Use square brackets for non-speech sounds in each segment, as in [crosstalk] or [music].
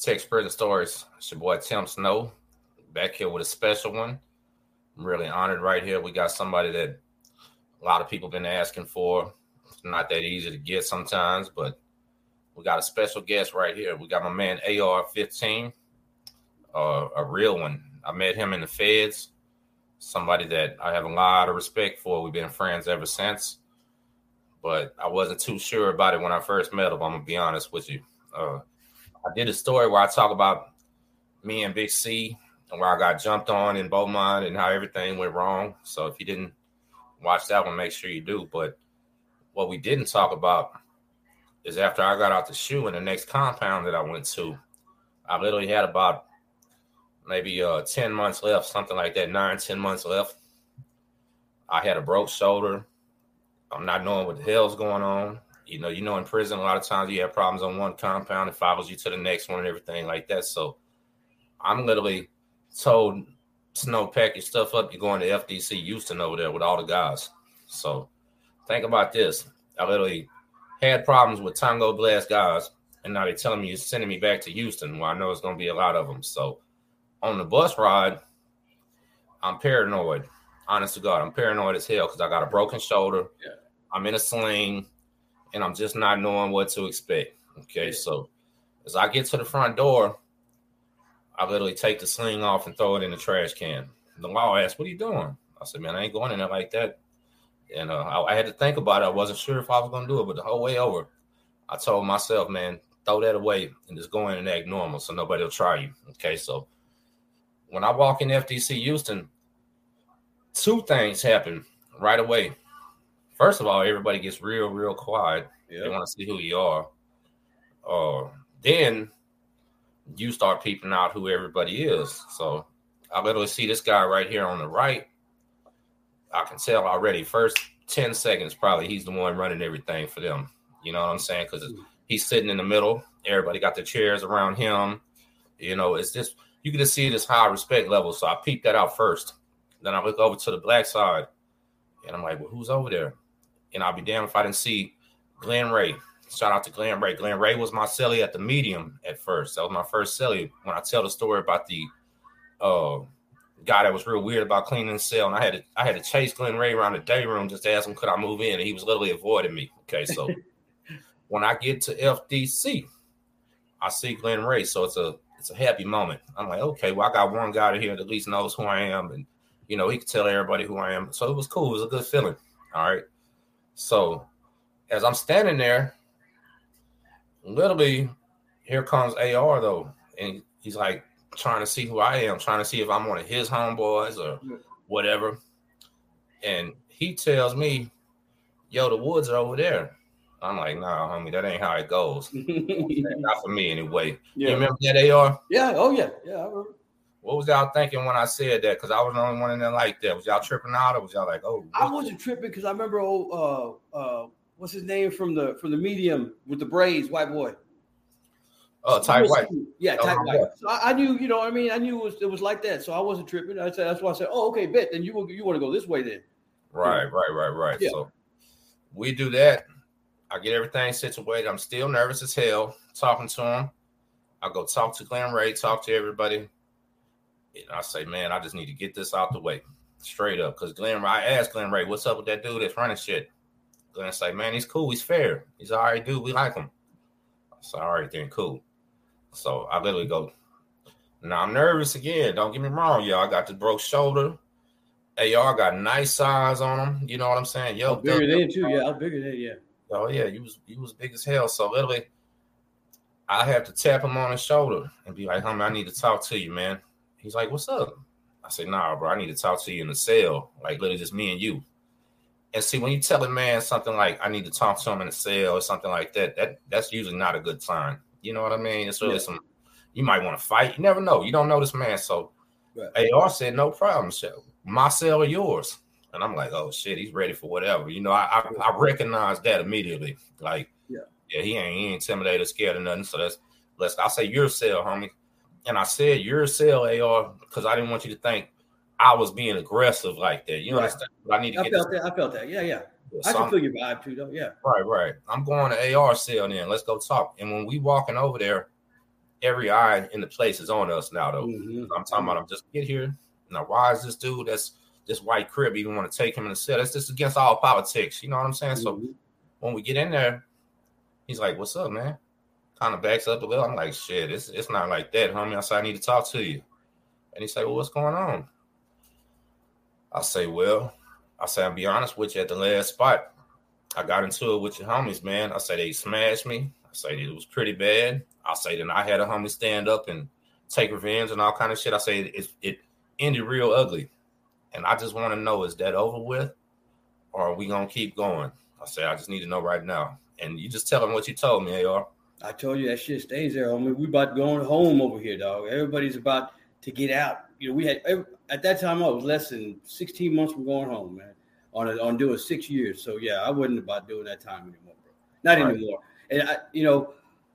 Texas Prison Stories. It's your boy Tim Sno back here with a special one. I'm really honored right here. We got somebody that a lot of people been asking for. It's not that easy to get sometimes, but we got a special guest right here. We got my man AR-15, uh, a real one. I met him in the feds. Somebody that I have a lot of respect for. We've been friends ever since, but I wasn't too sure about it when I first met him. I'm gonna be honest with you. Uh, I did a story where I talk about me and Big C and where I got jumped on in Beaumont and how everything went wrong. So if you didn't watch that one, make sure you do. But what we didn't talk about is after I got out the shoe in the next compound that I went to, I literally had about maybe uh 10 months left, something like that, nine, 10 months left. I had a broke shoulder. I'm not knowing what the hell's going on. You know, you know, in prison, a lot of times you have problems on one compound, it follows you to the next one and everything like that. So I'm literally told Sno, pack your stuff up. You're going to FDC Houston over there with all the guys. So think about this. I literally had problems with Tango Blast guys, and now they're telling me you're sending me back to Houston, where I know it's going to be a lot of them. So on the bus ride, I'm paranoid. Honest to God, I'm paranoid as hell because I got a broken shoulder. Yeah. I'm in a sling and I'm just not knowing what to expect. Okay, so as I get to the front door, I literally take the sling off and throw it in the trash can. The law asked, "What are you doing?" I said, "Man, I ain't going in there like that." And uh, I, I, had to think about it. I wasn't sure if I was going to do it, but the whole way over, I told myself, "Man, throw that away and just go in and act normal, so nobody will try you." Okay, so when I walk in FDC Houston, two things happen right away. First of all, everybody gets real, real quiet. Yep. They want to see who you are. Uh, then you start peeping out who everybody is. So I literally see this guy right here on the right. I can tell already, first 10 seconds, probably he's the one running everything for them. You know what I'm saying? Because he's sitting in the middle. Everybody got their chairs around him. You know, it's just, you can just see this high respect level. So I peep that out first. Then I look over to the black side and I'm like, well, who's over there? And I'll be damned if I didn't see Glenn Ray. Shout out to Glenn Ray. Glenn Ray was my celly at the medium at first. That was my first celly. When I tell the story about the uh, guy that was real weird about cleaning the cell, and I had to I had to chase Glenn Ray around the day room just to ask him could I move in, and he was literally avoiding me. Okay, so [laughs] when I get to FDC, I see Glenn Ray, so it's a it's a happy moment. I'm like, okay, well I got one guy here that at least knows who I am, and you know he can tell everybody who I am. So it was cool. It was a good feeling. All right. So as I'm standing there, literally, here comes AR though, and he's like trying to see who I am, trying to see if I'm one of his homeboys or whatever. And he tells me, "Yo, the woods are over there." I'm like, "Nah, homie, that ain't how it goes. [laughs] Not for me anyway." Yeah. You remember that AR? Yeah. Oh yeah. Yeah. I remember. What was y'all thinking when I said that? Because I was the only one in there like that. Was y'all tripping out, or was y'all like, "Oh"? I wasn't tripping because I remember old uh, uh, what's his name from the from the medium with the braids, white boy. Oh, Ty White. Yeah, Ty oh, White. So I, I, knew, you know, I mean, I knew it was, it was like that, so I wasn't tripping. I said that's why I said, oh, okay, bet. Then you you want to go this way then. Right, right, right, right. Yeah. So we do that. I get everything situated. I'm still nervous as hell talking to him. I go talk to Glenn Ray, talk to everybody. And I say, man, I just need to get this out the way straight up. Because Glenn, I asked Glenn Ray, what's up with that dude that's running shit? Glenn say, man, he's cool. He's fair. He's all right, dude. We like him. I said, all right, then, cool. So I literally go, now I'm nervous again. Don't get me wrong, y'all. I got the broke shoulder. Hey, y'all got nice size on them. You know what I'm saying? Yo, I'm bigger than too. Yeah, I'm bigger than yeah. Oh yeah, you was you was big as hell. So literally, I have to tap him on the shoulder and be like, "Homie, I need to talk to you, man." He's like, "What's up?" I say, "Nah, bro, I need to talk to you in the cell, like literally just me and you." And see, when you tell a man something like "I need to talk to him in the cell" or something like that, that that's usually not a good sign. You know what I mean? It's really yeah. some. You might want to fight. You never know. You don't know this man. So, right. AR said, "No problem, so my cell or yours." And I'm like, "Oh shit, he's ready for whatever." You know, I I, I recognize that immediately. Like, yeah, yeah, he ain't, he ain't intimidated, scared, or nothing. So that's let's. I say your cell, homie. And I said your cell, AR, because I didn't want you to think I was being aggressive like that. You right. understand? I need to I felt that. I felt that. Yeah, yeah. I can feel your vibe too, though. Yeah. Right, right. I'm going to AR cell then. Let's go talk. And when we walking over there, every eye in the place is on us now, though. Mhm. I'm talking about. I'm just get here. Now, why is this dude that's this white crip even want to take him in the cell? That's just against all politics. You know what I'm saying? So Mhm. when we get in there, he's like, "What's up, man?" Kind of backs up a little. I'm like, "Shit, it's it's not like that, homie." I said, "I need to talk to you," and he said, "Well, what's going on?" I say, "Well," I say, "I'll be honest with you. At the last spot, I got into it with your homies, man. I say they smashed me. I say it was pretty bad. I say then I had a homie stand up and take revenge and all kind of shit. I say it it ended real ugly, and I just want to know is that over with, or are we gonna keep going? I say I just need to know right now. And you just tell them what you told me, AR. I told you that shit stays there. homie. we about going home over here, dog. Everybody's about to get out. You know, we had at that time I was less than 16 months from going home, man. On a, on doing six years. So yeah, I wasn't about doing that time anymore, bro. Not Right. anymore. And I, you know,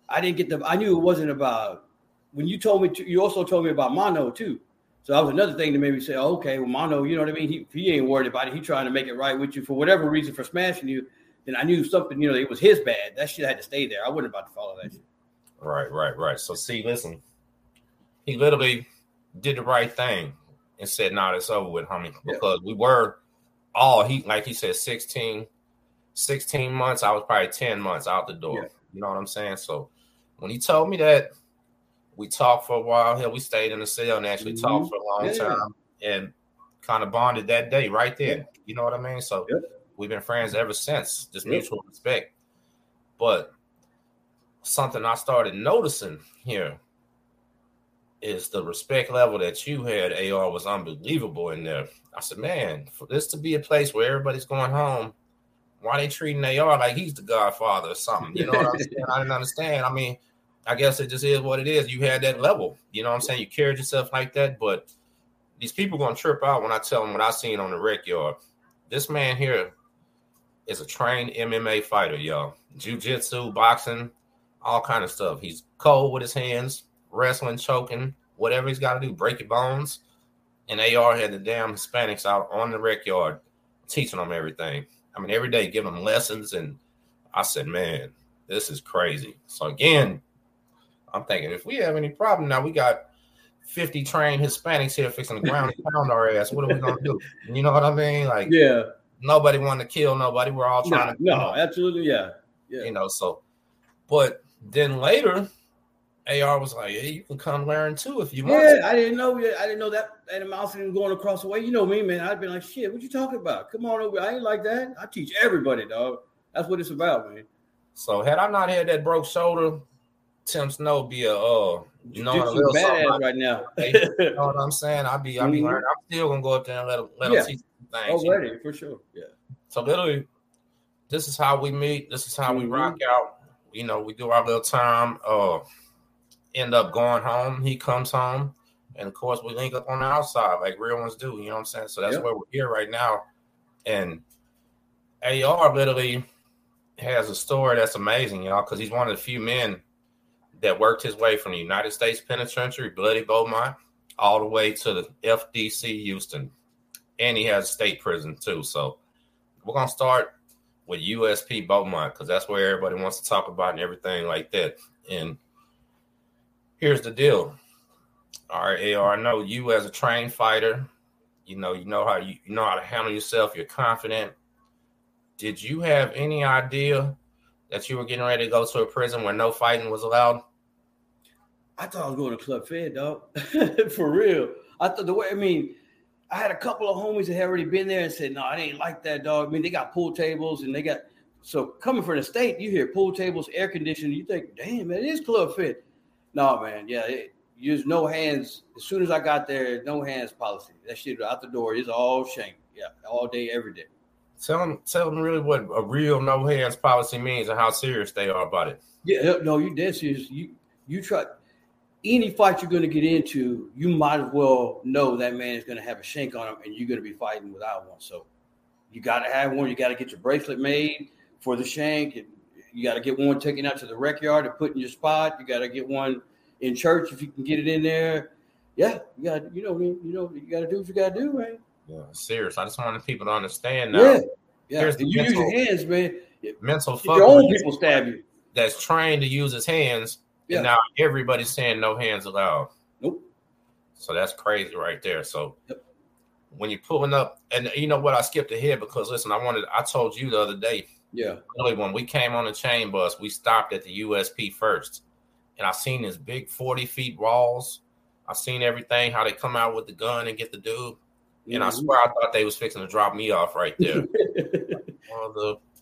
I didn't get the. I knew it wasn't about. When you told me, to, you also told me about Mono too. So that was another thing that made me say, oh, okay, well, Mono, you know what I mean? He, he ain't worried about it. He trying to make it right with you for whatever reason for smashing you. Then I knew something, you know, it was his bad. That shit had to stay there. I wasn't about to follow that shit. Right, right, right. So see, listen, he literally did the right thing and said, "Nah, it's over with, homie." Yeah. Because we were all he, like he said, 16, 16 months. I was probably ten months out the door. Yeah. You know what I'm saying? So when he told me that, we talked for a while. Hell, we stayed in the cell and actually Mhm. talked for a long Yeah. time and kind of bonded that day right there. You know what I mean? So Yep. We've been friends ever since. Just Yep. mutual respect. But something I started noticing here is the respect level that you had, AR, was unbelievable in there. I said, man, for this to be a place where everybody's going home, why they treating AR like he's the godfather or something? You know what I'm [laughs] saying? I didn't understand. I mean, I guess it just is what it is. You had that level. You know what I'm saying? You carried yourself like that, but these people gonna trip out when I tell them what I seen on the rec yard. This man here is a trained MMA fighter, y'all. Jiu-jitsu, boxing, all kind of stuff. He's cold with his hands, wrestling, choking, whatever he's got to do, break your bones. And AR had the damn Hispanics out on the rec yard teaching them everything. I mean, every day giving them lessons. And I said, man, this is crazy. So again, I'm thinking if we have any problem now, we got 50 trained Hispanics here fixing the ground and pound our ass. What are we gonna do? You know what I mean? Like Yeah. Nobody wanted to kill nobody. We're all No, trying to no, you know, absolutely, yeah. Yeah. you know. So, but then later, AR was like, "Hey, you can come learn too if you want." Yeah, to. I didn't know. I didn't know that animosity was going across the way. You know me, man. I'd be like, "Shit, what you talking about? Come on over. I ain't like that. I teach everybody, dog. That's what it's about, man. So had I not had that broke shoulder, Tim Sno be a uh, you know, a Jiu-jitsu little right now. You know what I'm saying? I'd be, I'd be Mhm. learning. I'm still gonna go up there and let him, let Yeah. him teach things. Already, for sure. Yeah. So literally, this is how we meet. This is how we Mhm. rock out. You know, we do our little time. Uh, end up going home. He comes home, and of course, we link up on the outside like real ones do. You know what I'm saying? So that's Yep. where we're here right now. And AR literally has a story that's amazing, y'all, because he's one of the few men that worked his way from the United States Penitentiary, Bloody Beaumont, all the way to the FDC Houston. And he has a state prison too. So we're gonna start with USP Beaumont because that's where everybody wants to talk about and everything like that. And here's the deal. All right, AR, I know you as a trained fighter, you know, you know how you, you know how to handle yourself, you're confident. Did you have any idea that you were getting ready to go to a prison where no fighting was allowed? I thought I was going to Club Fed, dog. [laughs] For real. I thought the way, I mean, I had a couple of homies that had already been there and said, no, I ain't like that, dog. I mean, they got pool tables and they got, so coming from the state, you hear pool tables, air conditioning, you think, damn, man, it is Club Fed." No, man, yeah, it, there's no hands. As soon as I got there, no hands policy. That shit out the door is all shank. Yeah, all day, every day. Tell them, tell them really what a real no hands policy means and how serious they are about it. Yeah, no, you dead serious. You you try any fight you're going to get into, you might as well know that man is going to have a shank on him, and you're going to be fighting without one. So you got to have one. You got to get your bracelet made for the shank. You got to get one taken out to the rec yard and put in your spot. You got to get one in church if you can get it in there. Yeah, you got you know you know you got to do what you got to do, man. Yeah, serious. I just wanted people to understand now. Yeah, yeah. Here's the you use your hands, man. Mental your own people stab you. that's trained to use his hands Yeah. And now everybody's saying no hands allowed. Nope. So that's crazy right there. So Yep. when you're pulling up, and you know what, I skipped ahead because listen, I wanted I told you the other day, Yeah. really when we came on the chain bus, we stopped at the USP first. And I seen this big 40 feet walls. I seen everything, how they come out with the gun and get the dude. And I Mhm. swear I thought they was fixing to drop me off right there. [laughs]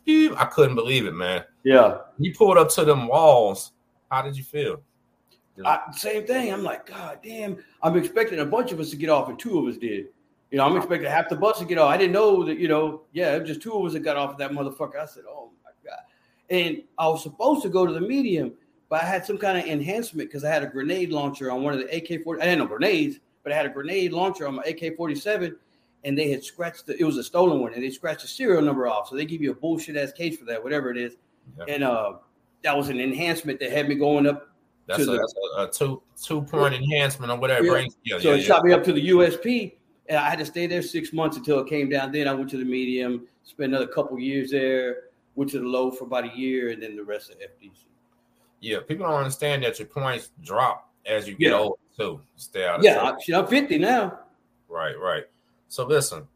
I couldn't believe it, man. yeah. You pulled up to them walls. How did you feel? I, same thing. I'm like, God damn. I'm expecting a bunch of us to get off, and two of us did. You know, I'm expecting half the bus to get off. I didn't know that, you know, yeah, it was just two of us that got off of that motherfucker. I said, oh my God. And I was supposed to go to the medium, but I had some kind of enhancement because I had a grenade launcher on one of the AK 40. I had no grenades, but I had a grenade launcher on my AK 47, and they had scratched the, it was a stolen one, and they scratched the serial number off. So they give you a bullshit ass case for that, whatever it is. And uh, that was an enhancement that had me going up That's, a, the- that's a, a two two point enhancement or whatever. Yeah. brings. Yeah, So yeah, it yeah. shot me up to the USP, and I had to stay there six months until it came down. Then I went to the medium, spent another couple years there, went to the low for about a year, and then the rest of FDC. Yeah, people don't understand that your points drop as you get older too. Stay out of Yeah. I, I'm 50 now. Right, right. So listen,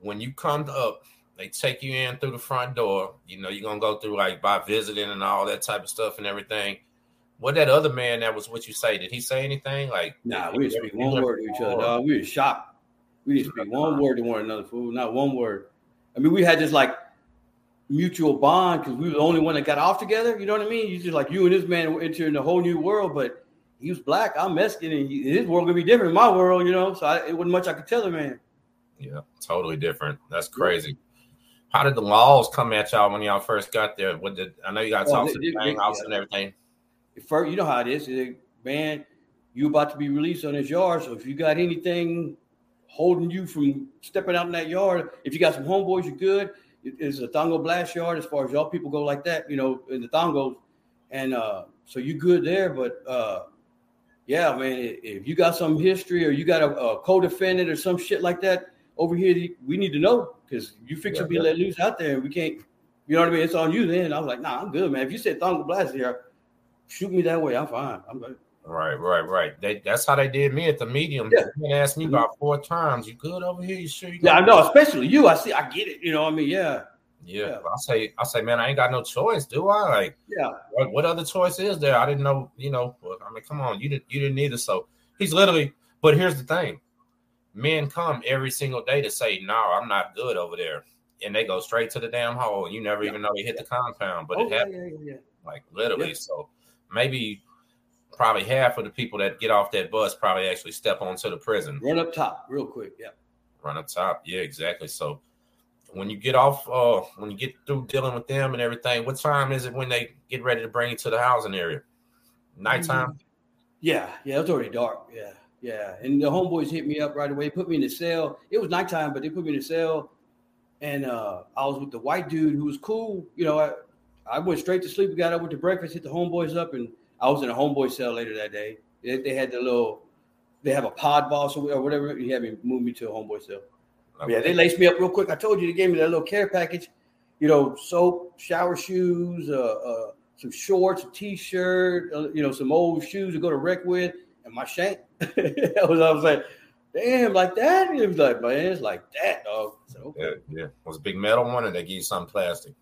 when you come up, they take you in through the front door. You know, you're gonna go through like by visiting and all that type of stuff and everything. What that other man that was what you say? Did he say anything? Like, Nah, we didn't speak one word to each other, dog. We were shocked. We didn't speak one word to one another, fool. Not one word. I mean, we had this like mutual bond because we were the only one that got off together. You know what I mean? You just like you and this man were entering a whole new world, but he was black, I'm Mexican, and his world gonna be different than my world, you know. So I, it wasn't much I could tell the man. Yeah, totally different. That's crazy. How did the laws come at y'all when y'all first got there? What did I know you guys Oh, talked to the gang house yeah. and everything? First, you know how it is. It- man, you about to be released on this yard. So if you got anything holding you from stepping out in that yard, if you got some homeboys, you're good. It- It's a Tango Blast yard as far as y'all people go like that, you know, in the Tangos. And uh, so you good there, but uh, yeah, man, if you got some history or you got a, a co-defendant or some shit like that over here, we need to know because you fix to Yeah, be yeah. let loose out there and we can't, you know what I mean? It's on you then. I was like, nah, I'm good, man. If you said Tango Blast here, shoot me that way. I'm fine. I'm good. Right, right, right. They that's how they did me at the medium. Yeah. They asked me mm-hmm. about four times. You good over here? You sure you Yeah, I know, especially you. I see, I get it. You know, what I mean, yeah, Yeah, Yeah. I say, I say, man, I ain't got no choice, do I? Like, yeah, what, what other choice is there? I didn't know, you know. I mean, come on, you didn't, you didn't either. So he's literally. But here's the thing: men come every single day to say, "No, I'm not good over there," and they go straight to the damn hole, and you never Yeah. even know they hit the compound. But oh, it happened, yeah, yeah, like literally. So maybe. Probably half of the people that get off that bus probably actually step onto the prison. Run up top, real quick. Yeah, run up top. Yeah, exactly. So when you get off, uh, when you get through dealing with them and everything, what time is it when they get ready to bring you to the housing area? Nighttime. yeah, yeah. it's already dark. Yeah, yeah. And the homeboys hit me up right away. Put me in the cell. It was nighttime, but they put me in the cell, and uh, I was with the white dude who was cool. You know, I, I went straight to sleep. We got up with the breakfast, hit the homeboys up, and I was in a homeboy cell later that day. They, they had the little, they have a pod boss or whatever. He had me move me to a homeboy cell. Yeah, they laced me up real quick. I told you they gave me that little care package, you know, soap, shower shoes, uh, uh, some shorts, a t-shirt, uh, you know, some old shoes to go to rec with, and my shank. [laughs] that was, what I was like, damn, like that. It was like, man, it's like that, dog. So, Yeah, yeah. Was a big metal one, or they give you something plastic?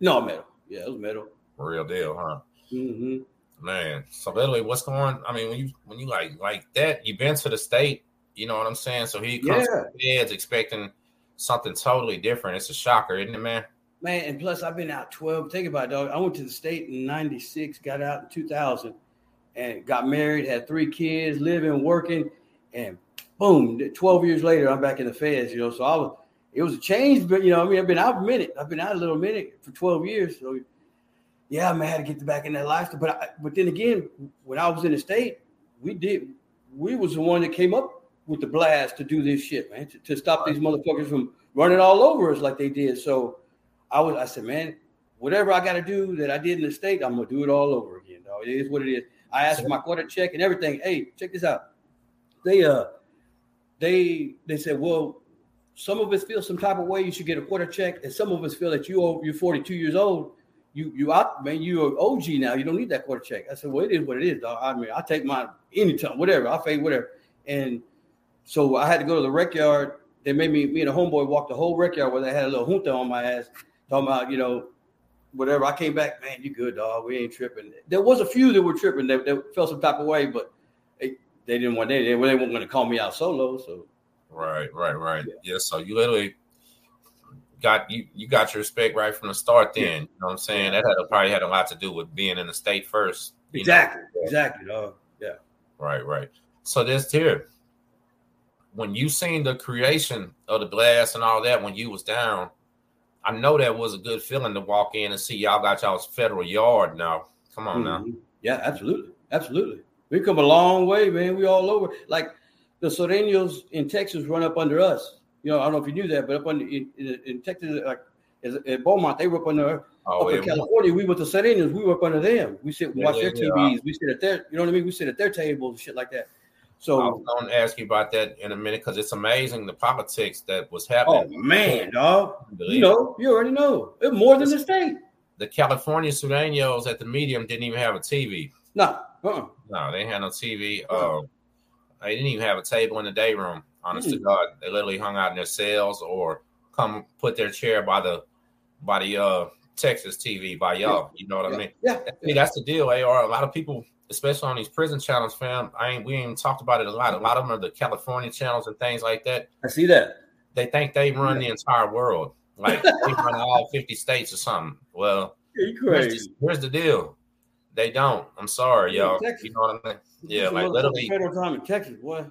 no metal. Yeah, it was metal. Real deal, huh? Mm-hmm Man. So literally, what's going? on? I mean, when you when you like like that, you've been to the state. You know what I'm saying? So he comes Yeah. to the expecting something totally different. It's a shocker, isn't it, man? Man, and plus I've been out 12. Think about it, dog. I went to the state in 96, got out in 2000, and got married, had three kids, living, working, and boom, 12 years later, I'm back in the feds, you know. So I was it was a change, but you know, I mean, I've been out a minute. I've been out a little minute for 12 years. So yeah, I'm had to get back in that lifestyle. But I, but then again, when I was in the state, we did we was the one that came up with the blast to do this shit, man, to, to stop these motherfuckers from running all over us like they did. So I was I said, man, whatever I got to do that I did in the state, I'm gonna do it all over again. Dog. It is what it is. I asked for my quarter check and everything. Hey, check this out. They uh they they said, well, some of us feel some type of way. You should get a quarter check, and some of us feel that you owe- you're 42 years old. you you out, man. You're OG now. You don't need that quarter check. I said, well, it is what it is, dog. I mean, I take mine anytime, whatever. I fade whatever. And so I had to go to the rec yard. They made me, me and a homeboy walk the whole rec yard where they had a little junta on my ass, talking about, you know, whatever. I came back, man, you good, dog. We ain't tripping. There was a few that were tripping that, that felt some type of way, but they, they didn't want they, they, they weren't going to call me out solo. So right, right, right. Yeah. yeah. So you literally got you you got your respect right from the start. Then yeah. you know what I'm saying. That had probably had a lot to do with being in the state first. Exactly, know? exactly, dog. Yeah. Right, right. So this here, when you seen the creation of the blast and all that, when you was down, I know that was a good feeling to walk in and see y'all got y'all's federal yard now. Come on mm-hmm. now. Yeah, absolutely, absolutely. We come a long way, man. We all over. Like the Sureños in Texas run up under us. You know, I don't know if you knew that, but up under in, in, in Texas, like at Beaumont, they were up under oh, up in California. We were the Sureños. We were up under them. We sit, watch yeah, their TVs. Yeah. We sit at their, you know what I mean. We sit at their tables and shit like that. So I was going to ask you about that in a minute because it's amazing the politics that was happening. Oh man, dog! You know, you already know it's more than the state. The California Sureños at the medium didn't even have a TV. No, uh-uh. no, they had no TV. Uh-uh. Uh, they didn't even have a table in the day room. Honest mm-hmm. to God, they literally hung out in their cells or come put their chair by the by the uh Texas TV by y'all. You know what yeah. I mean? Yeah. See, that's the deal. AR. A lot of people especially on these prison channels, fam. I ain't we ain't talked about it a lot. A lot of them are the California channels and things like that. I see that. They think they run yeah. the entire world, like they run all [laughs] fifty states or something. Well, here's the, here's the, deal. They don't. I'm sorry, y'all. You know what I mean? Yeah, like literally federal time in Texas, boy.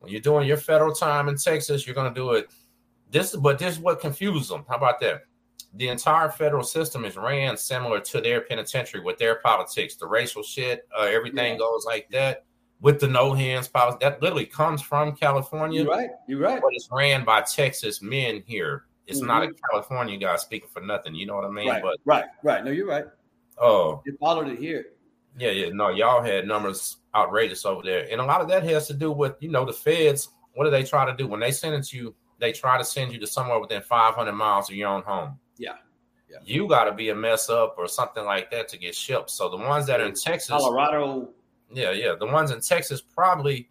When you're doing your federal time in Texas, you're gonna do it. This, but this is what confuses them. How about that? The entire federal system is ran similar to their penitentiary with their politics, the racial shit, uh, everything yeah. goes like that with the no hands policy. That literally comes from California. You're right. You're right. But it's ran by Texas men here. It's mm-hmm. not a mm-hmm. California guy speaking for nothing. You know what I mean? Right. But right, right. No, you're right. Oh, you followed it here. Yeah, yeah. No, y'all had numbers outrageous over there, and a lot of that has to do with you know the feds. What do they try to do when they sentence you? They try to send you to somewhere within 500 miles of your own home. Yeah. Yeah. You got to be a mess up or something like that to get shipped. So the ones that are in Texas, Colorado, yeah, yeah, the ones in Texas probably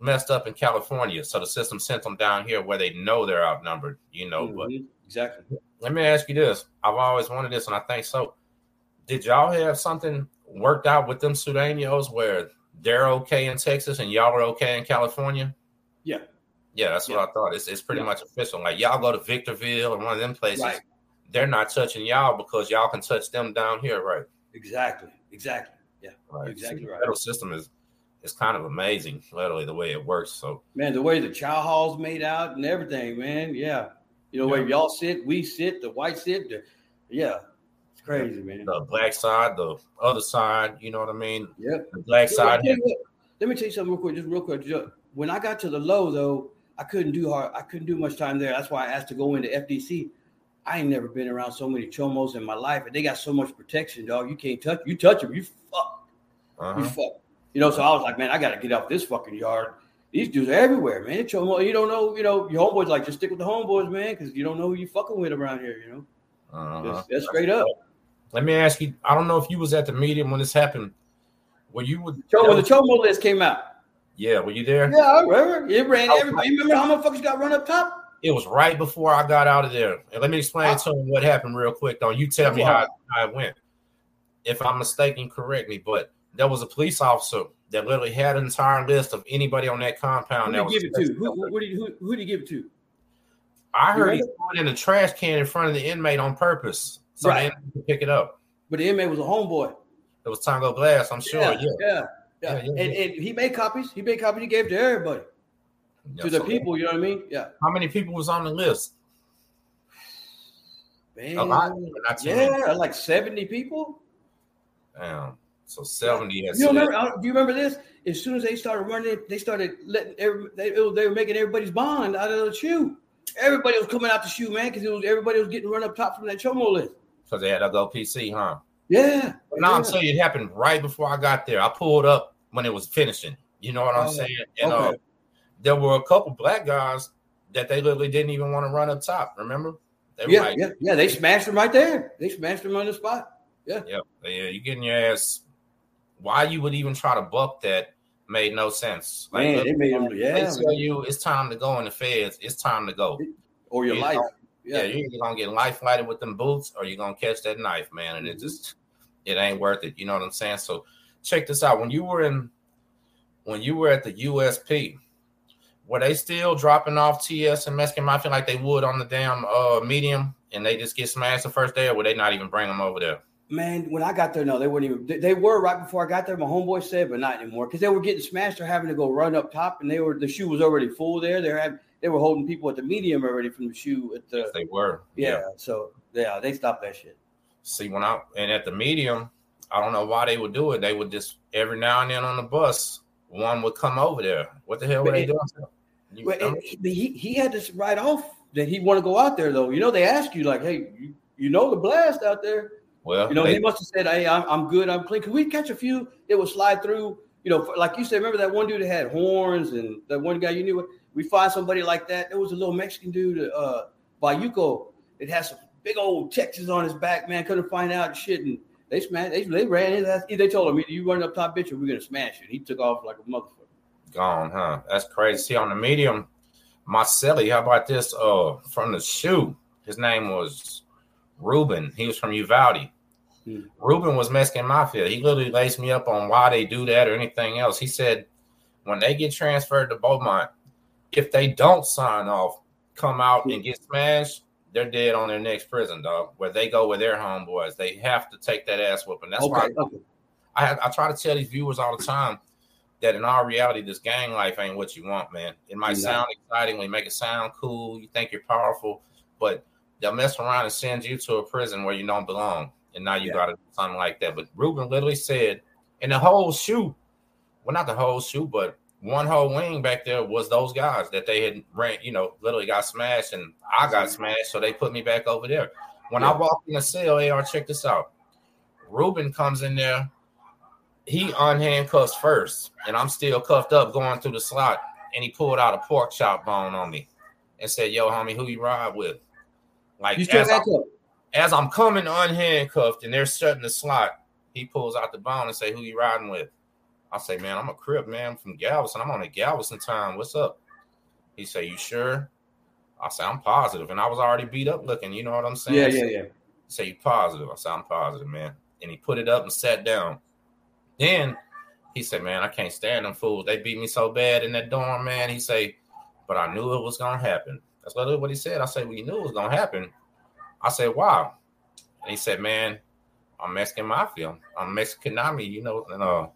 messed up in California. So the system sent them down here where they know they're outnumbered. You know, mm-hmm. but exactly. Let me ask you this: I've always wanted this, and I think so. Did y'all have something worked out with them Sureños where they're okay in Texas and y'all are okay in California? Yeah. Yeah, that's yeah. what I thought. It's, it's pretty yeah. much official. Like y'all go to Victorville or one of them places. Right they're not touching y'all because y'all can touch them down here, right? Exactly. Exactly. Yeah. Right. Exactly so right. The federal system is is kind of amazing, literally the way it works. So man, the way the chow hall's made out and everything, man. Yeah. You know, yeah. where y'all sit, we sit, the white sit, the, yeah. It's crazy, man. The black side, the other side, you know what I mean? Yep. The black side. Let me, let me tell you something real quick, just real quick. When I got to the low though, I couldn't do hard, I couldn't do much time there. That's why I asked to go into FDC I ain't never been around so many chomos in my life, and they got so much protection, dog. You can't touch. You touch them, you fuck. Uh-huh. You fuck. You know, so I was like, man, I got to get off this fucking yard. These dudes are everywhere, man. Chomo, you don't know, you know, your homeboys like just stick with the homeboys, man, because you don't know who you fucking with around here. You know, uh-huh. that's, that's straight up. Let me ask you. I don't know if you was at the meeting when this happened. Were you with when the Chomo list came out? Yeah, were you there? Yeah, I remember. It ran everybody. You remember how motherfuckers got run up top? It was right before I got out of there. And let me explain to him what happened real quick. Though you tell me how, how it went. If I'm mistaken, correct me. But there was a police officer that literally had an entire list of anybody on that compound. Who did he give it to? Who, who, did, who, who did he give it to? I heard he threw it in a trash can in front of the inmate on purpose, so right. the inmate could pick it up. But the inmate was a homeboy. It was Tango Blast, I'm sure. Yeah, yeah, yeah. yeah. yeah and, and, he made copies. He made copies. He gave to everybody to the people. You know what I mean? Yeah. How many people was on the list? Man, a lot. yeah, many. like seventy people. Damn. So seventy. You remember? Uh, do you remember this? As soon as they started running, they started letting every they, they were making everybody's bond out of the shoe. Everybody was coming out the shoe, man, because it was everybody was getting run up top from that chomo list. Because they had to go PC, huh? Yeah. But now yeah. I'm telling you, it happened right before I got there. I pulled up when it was finishing. You know what I'm oh, saying? And okay. uh, there were a couple black guys that they literally didn't even want to run up top. Remember? yeah, like, yeah, yeah. They smashed him right there. They smashed him on the spot. Yeah, yeah, yeah. You getting your ass. Why you would even try to buck that made no sense. Like, man, look, they made him. Yeah, they tell you it's time to go in the feds. It's time to go. Or your you life. Know, yeah. yeah, you're gonna get life lighted with them boots, or you're gonna catch that knife, man. And mm-hmm. it just it ain't worth it. You know what I'm saying? So check this out. When you were in, when you were at the USP, were they still dropping off TS and Mexican Mafia like they would on the damn uh medium, and they just get smashed the first day, or would they not even bring them over there? Man, when I got there, no, they weren't even. They, they were right before I got there. My homeboy said, but not anymore because they were getting smashed or having to go run up top, and they were the shoe was already full there. They had they were holding people at the medium already from the shoe at the. Yes, they were. Yeah, yeah, So yeah, they stopped that shit. See, when I and at the medium, I don't know why they would do it. They would just every now and then on the bus, one would come over there. What the hell were they doing? Well, he he had to write off that he want to go out there though. You know, they ask you like, hey, you, you know the blast out there. Well, you know, they, he must have said, "Hey, I'm, I'm good. I'm clean." Can we catch a few that would slide through? You know, like you said, remember that one dude that had horns and that one guy you knew. We find somebody like that. There was a little Mexican dude, uh, Bayuco, that has some big old Texas on his back. Man, couldn't find out shit, and they smashed. They, they ran his ass. They told him, you run up top, bitch, or we're gonna smash you." He took off like a motherfucker. Gone, huh? That's crazy. See on the medium, Marcelli. How about this? Uh, from the shoe, his name was Ruben. He was from Uvalde. Hmm. Ruben was Mexican Mafia. He literally laced me up on why they do that or anything else. He said when they get transferred to Beaumont, if they don't sign off, come out and get smashed, they're dead on their next prison, dog. Where they go with their homeboys, they have to take that ass whooping. That's okay, why okay. I, I try to tell these viewers all the time that in our reality, this gang life ain't what you want, man. It might sound exciting, we make it sound cool, you think you're powerful, but they'll mess around and send you to a prison where you don't belong and now you yeah. got to do something like that. But Ruben literally said, in the whole shoe, well, not the whole shoe, but one whole wing back there was those guys that they had ran, you know, literally got smashed, and I got smashed, so they put me back over there. When yeah. I walked in the cell, AR, check this out. Ruben comes in there, he unhandcuffs first, and I'm still cuffed up going through the slot, and he pulled out a pork chop bone on me and said, Yo, homie, who you ride with? Like, still got as I'm coming unhandcuffed and they're shutting the slot, he pulls out the bone and say, "Who you riding with?" I say, "Man, I'm a crip man I'm from Galveston. I'm on a Galveston time. What's up?" He say, "You sure?" I say, "I'm positive," and I was already beat up looking. You know what I'm saying? Yeah, yeah, yeah. Say you positive? I say, "I'm positive, man." And he put it up and sat down. Then he said, "Man, I can't stand them fools. They beat me so bad in that dorm, man." He say, "But I knew it was gonna happen." That's literally what he said. I said, "Well, you knew it was gonna happen." I said, wow. And he said, man, I'm Mexican Mafia. I'm Mexican Nami, you know, and uh,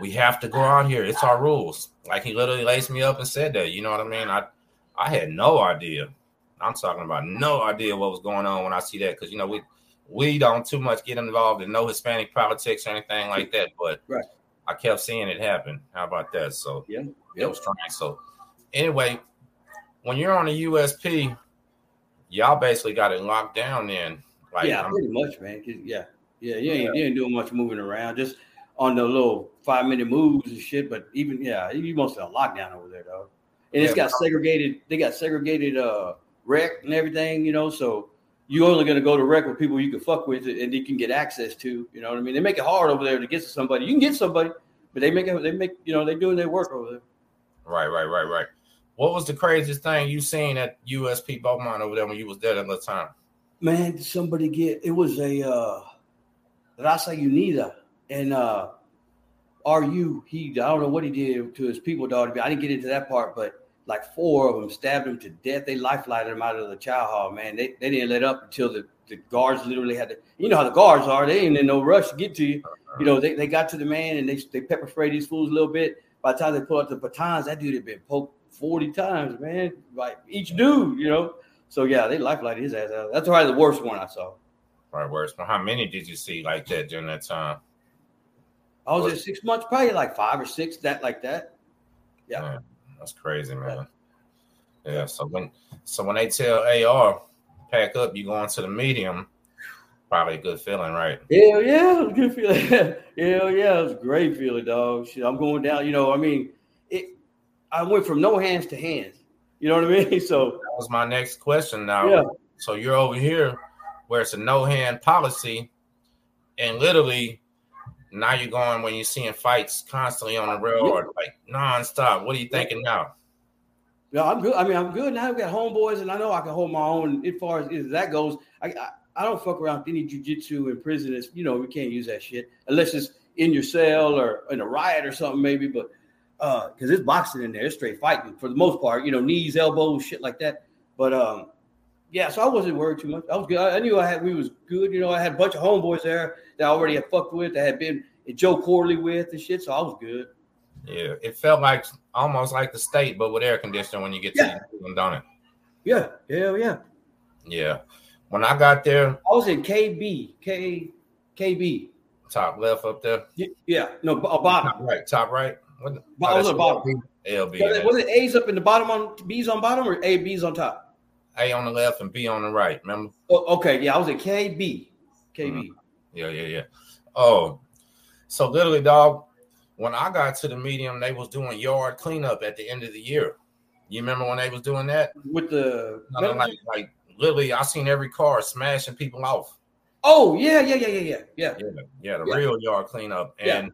we have to go out here. It's our rules. Like he literally laced me up and said that. You know what I mean? I I had no idea. I'm talking about no idea what was going on when I see that because you know we we don't too much get involved in no Hispanic politics or anything like that. But right. I kept seeing it happen. How about that? So yeah, it was trying. So anyway, when you're on a USP, y'all basically got it locked down then. Like, yeah, pretty much, man. Yeah, yeah, you ain't, yeah. you ain't doing much moving around, just on the little five minute moves and shit. But even yeah, you mostly on lockdown over there, though. And yeah, it's got segregated. They got segregated uh rec and everything, you know. So you only gonna go to rec with people you can fuck with and you can get access to. You know what I mean? They make it hard over there to get to somebody. You can get somebody, but they make it. They make you know they doing their work over there. Right, right, right, right. What was the craziest thing you seen at USP Beaumont over there when you was there at the time? Man, somebody get it was a uh Raza Unida and uh RU. He I don't know what he did to his people, dog. I didn't get into that part, but like four of them stabbed him to death. They life lighted him out of the chow hall, man. They, they didn't let up until the, the guards literally had to. You know how the guards are. They ain't in no rush to get to you. You know, they, they got to the man and they, they pepper sprayed these fools a little bit. By the time they pull out the batons, that dude had been poked 40 times, man. Like each dude, you know. So yeah, they life light his ass out. That's probably the worst one I saw. Right, worst one. How many did you see like that during that time? I was at six months, probably like five or six, that like that. Yeah. Man, that's crazy, man. Yeah. So when so when they tell AR pack up, you going to the medium, probably a good feeling, right? Hell yeah, good feeling. [laughs] Hell yeah, it was a great feeling, dog. Shit, I'm going down. You know, I mean, it. I went from no hands to hands. You know what I mean? [laughs] So that was my next question. Now, yeah. So you're over here where it's a no hand policy, and literally now you're going when you're seeing fights constantly on the railroad, like nonstop. What are you thinking now? Yeah, I'm good. I mean, I'm good now. I've got homeboys, and I know I can hold my own as far as, as that goes. I, I, I don't fuck around with any jujitsu in prison. It's, you know, we can't use that shit unless it's in your cell or in a riot or something, maybe. But because uh, it's boxing in there, it's straight fighting for the most part. You know, knees, elbows, shit like that. But um, yeah, so I wasn't worried too much. I was good. I knew I had we was good. You know, I had a bunch of homeboys there that I already had fucked with, that had been Joe Corley with and shit. So I was good. Yeah, it felt like almost like the state, but with air conditioning when you get yeah. to them, don't it? Yeah, yeah, yeah. Yeah. When I got there, I was in KB, K, KB. Top left up there. Yeah, Yeah. no, uh, bottom. Top right, top right. What, I was at bottom. LB. So was it A's up in the bottom on B's on bottom or A B's on top? A on the left and B on the right. Remember? Oh, okay, yeah, I was at KB. KB. Mm-hmm. Yeah, yeah, yeah. Oh, so literally, dog. When I got to the medium, they was doing yard cleanup at the end of the year. You remember when they was doing that with the no, no, like like literally? I seen every car smashing people off. Oh yeah, yeah, yeah, yeah, yeah, yeah. Yeah, yeah the yeah. real yard cleanup. And yeah.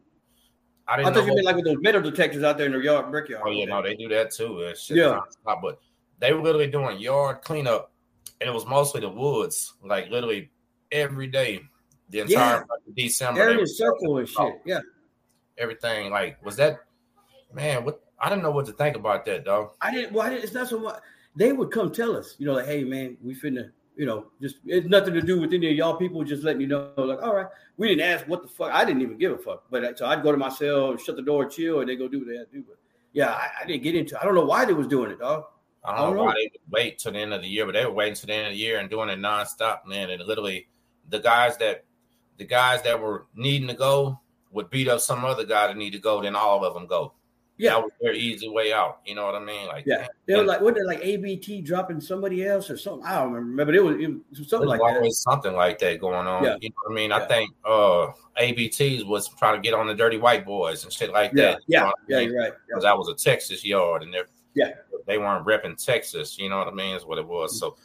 I didn't. I thought you meant like with those metal detectors out there in the yard, brickyard. Oh yeah, no, they do that too. yeah, but they were literally doing yard cleanup, and it was mostly the woods, like literally every day, the entire yeah. December. Area circle and shit. Yeah, everything. Like, was that man? What I didn't know what to think about that, dog. I didn't. Well, I didn't, it's not so much. They would come tell us, you know, like, hey man, we finna you know, just it's nothing to do with any of y'all people. Just letting you know, like, all right, we didn't ask what the fuck. I didn't even give a fuck. But uh, so I'd go to my cell, shut the door, chill, and they go do what they had to do. But yeah, I, I didn't get into. I don't know why they was doing it, dog. I don't, I don't know, why they would wait till the end of the year, but they were waiting till the end of the year and doing it nonstop, man. And literally, the guys that the guys that were needing to go would beat up some other guy that need to go. Then all of them go. Yeah, that was their easy way out. You know what I mean? Like, yeah, they were like, what? They like ABT dropping somebody else or something. I don't remember, but it was, it was something like that. Something like that going on. Yeah. You know what I mean? Yeah. I think uh ABTs was trying to get on the dirty white boys and shit like yeah. that. Yeah, you know yeah, I mean? you're right. Because yeah. that was a Texas yard, and they're yeah they weren't repping Texas. You know what I mean? Is what it was. So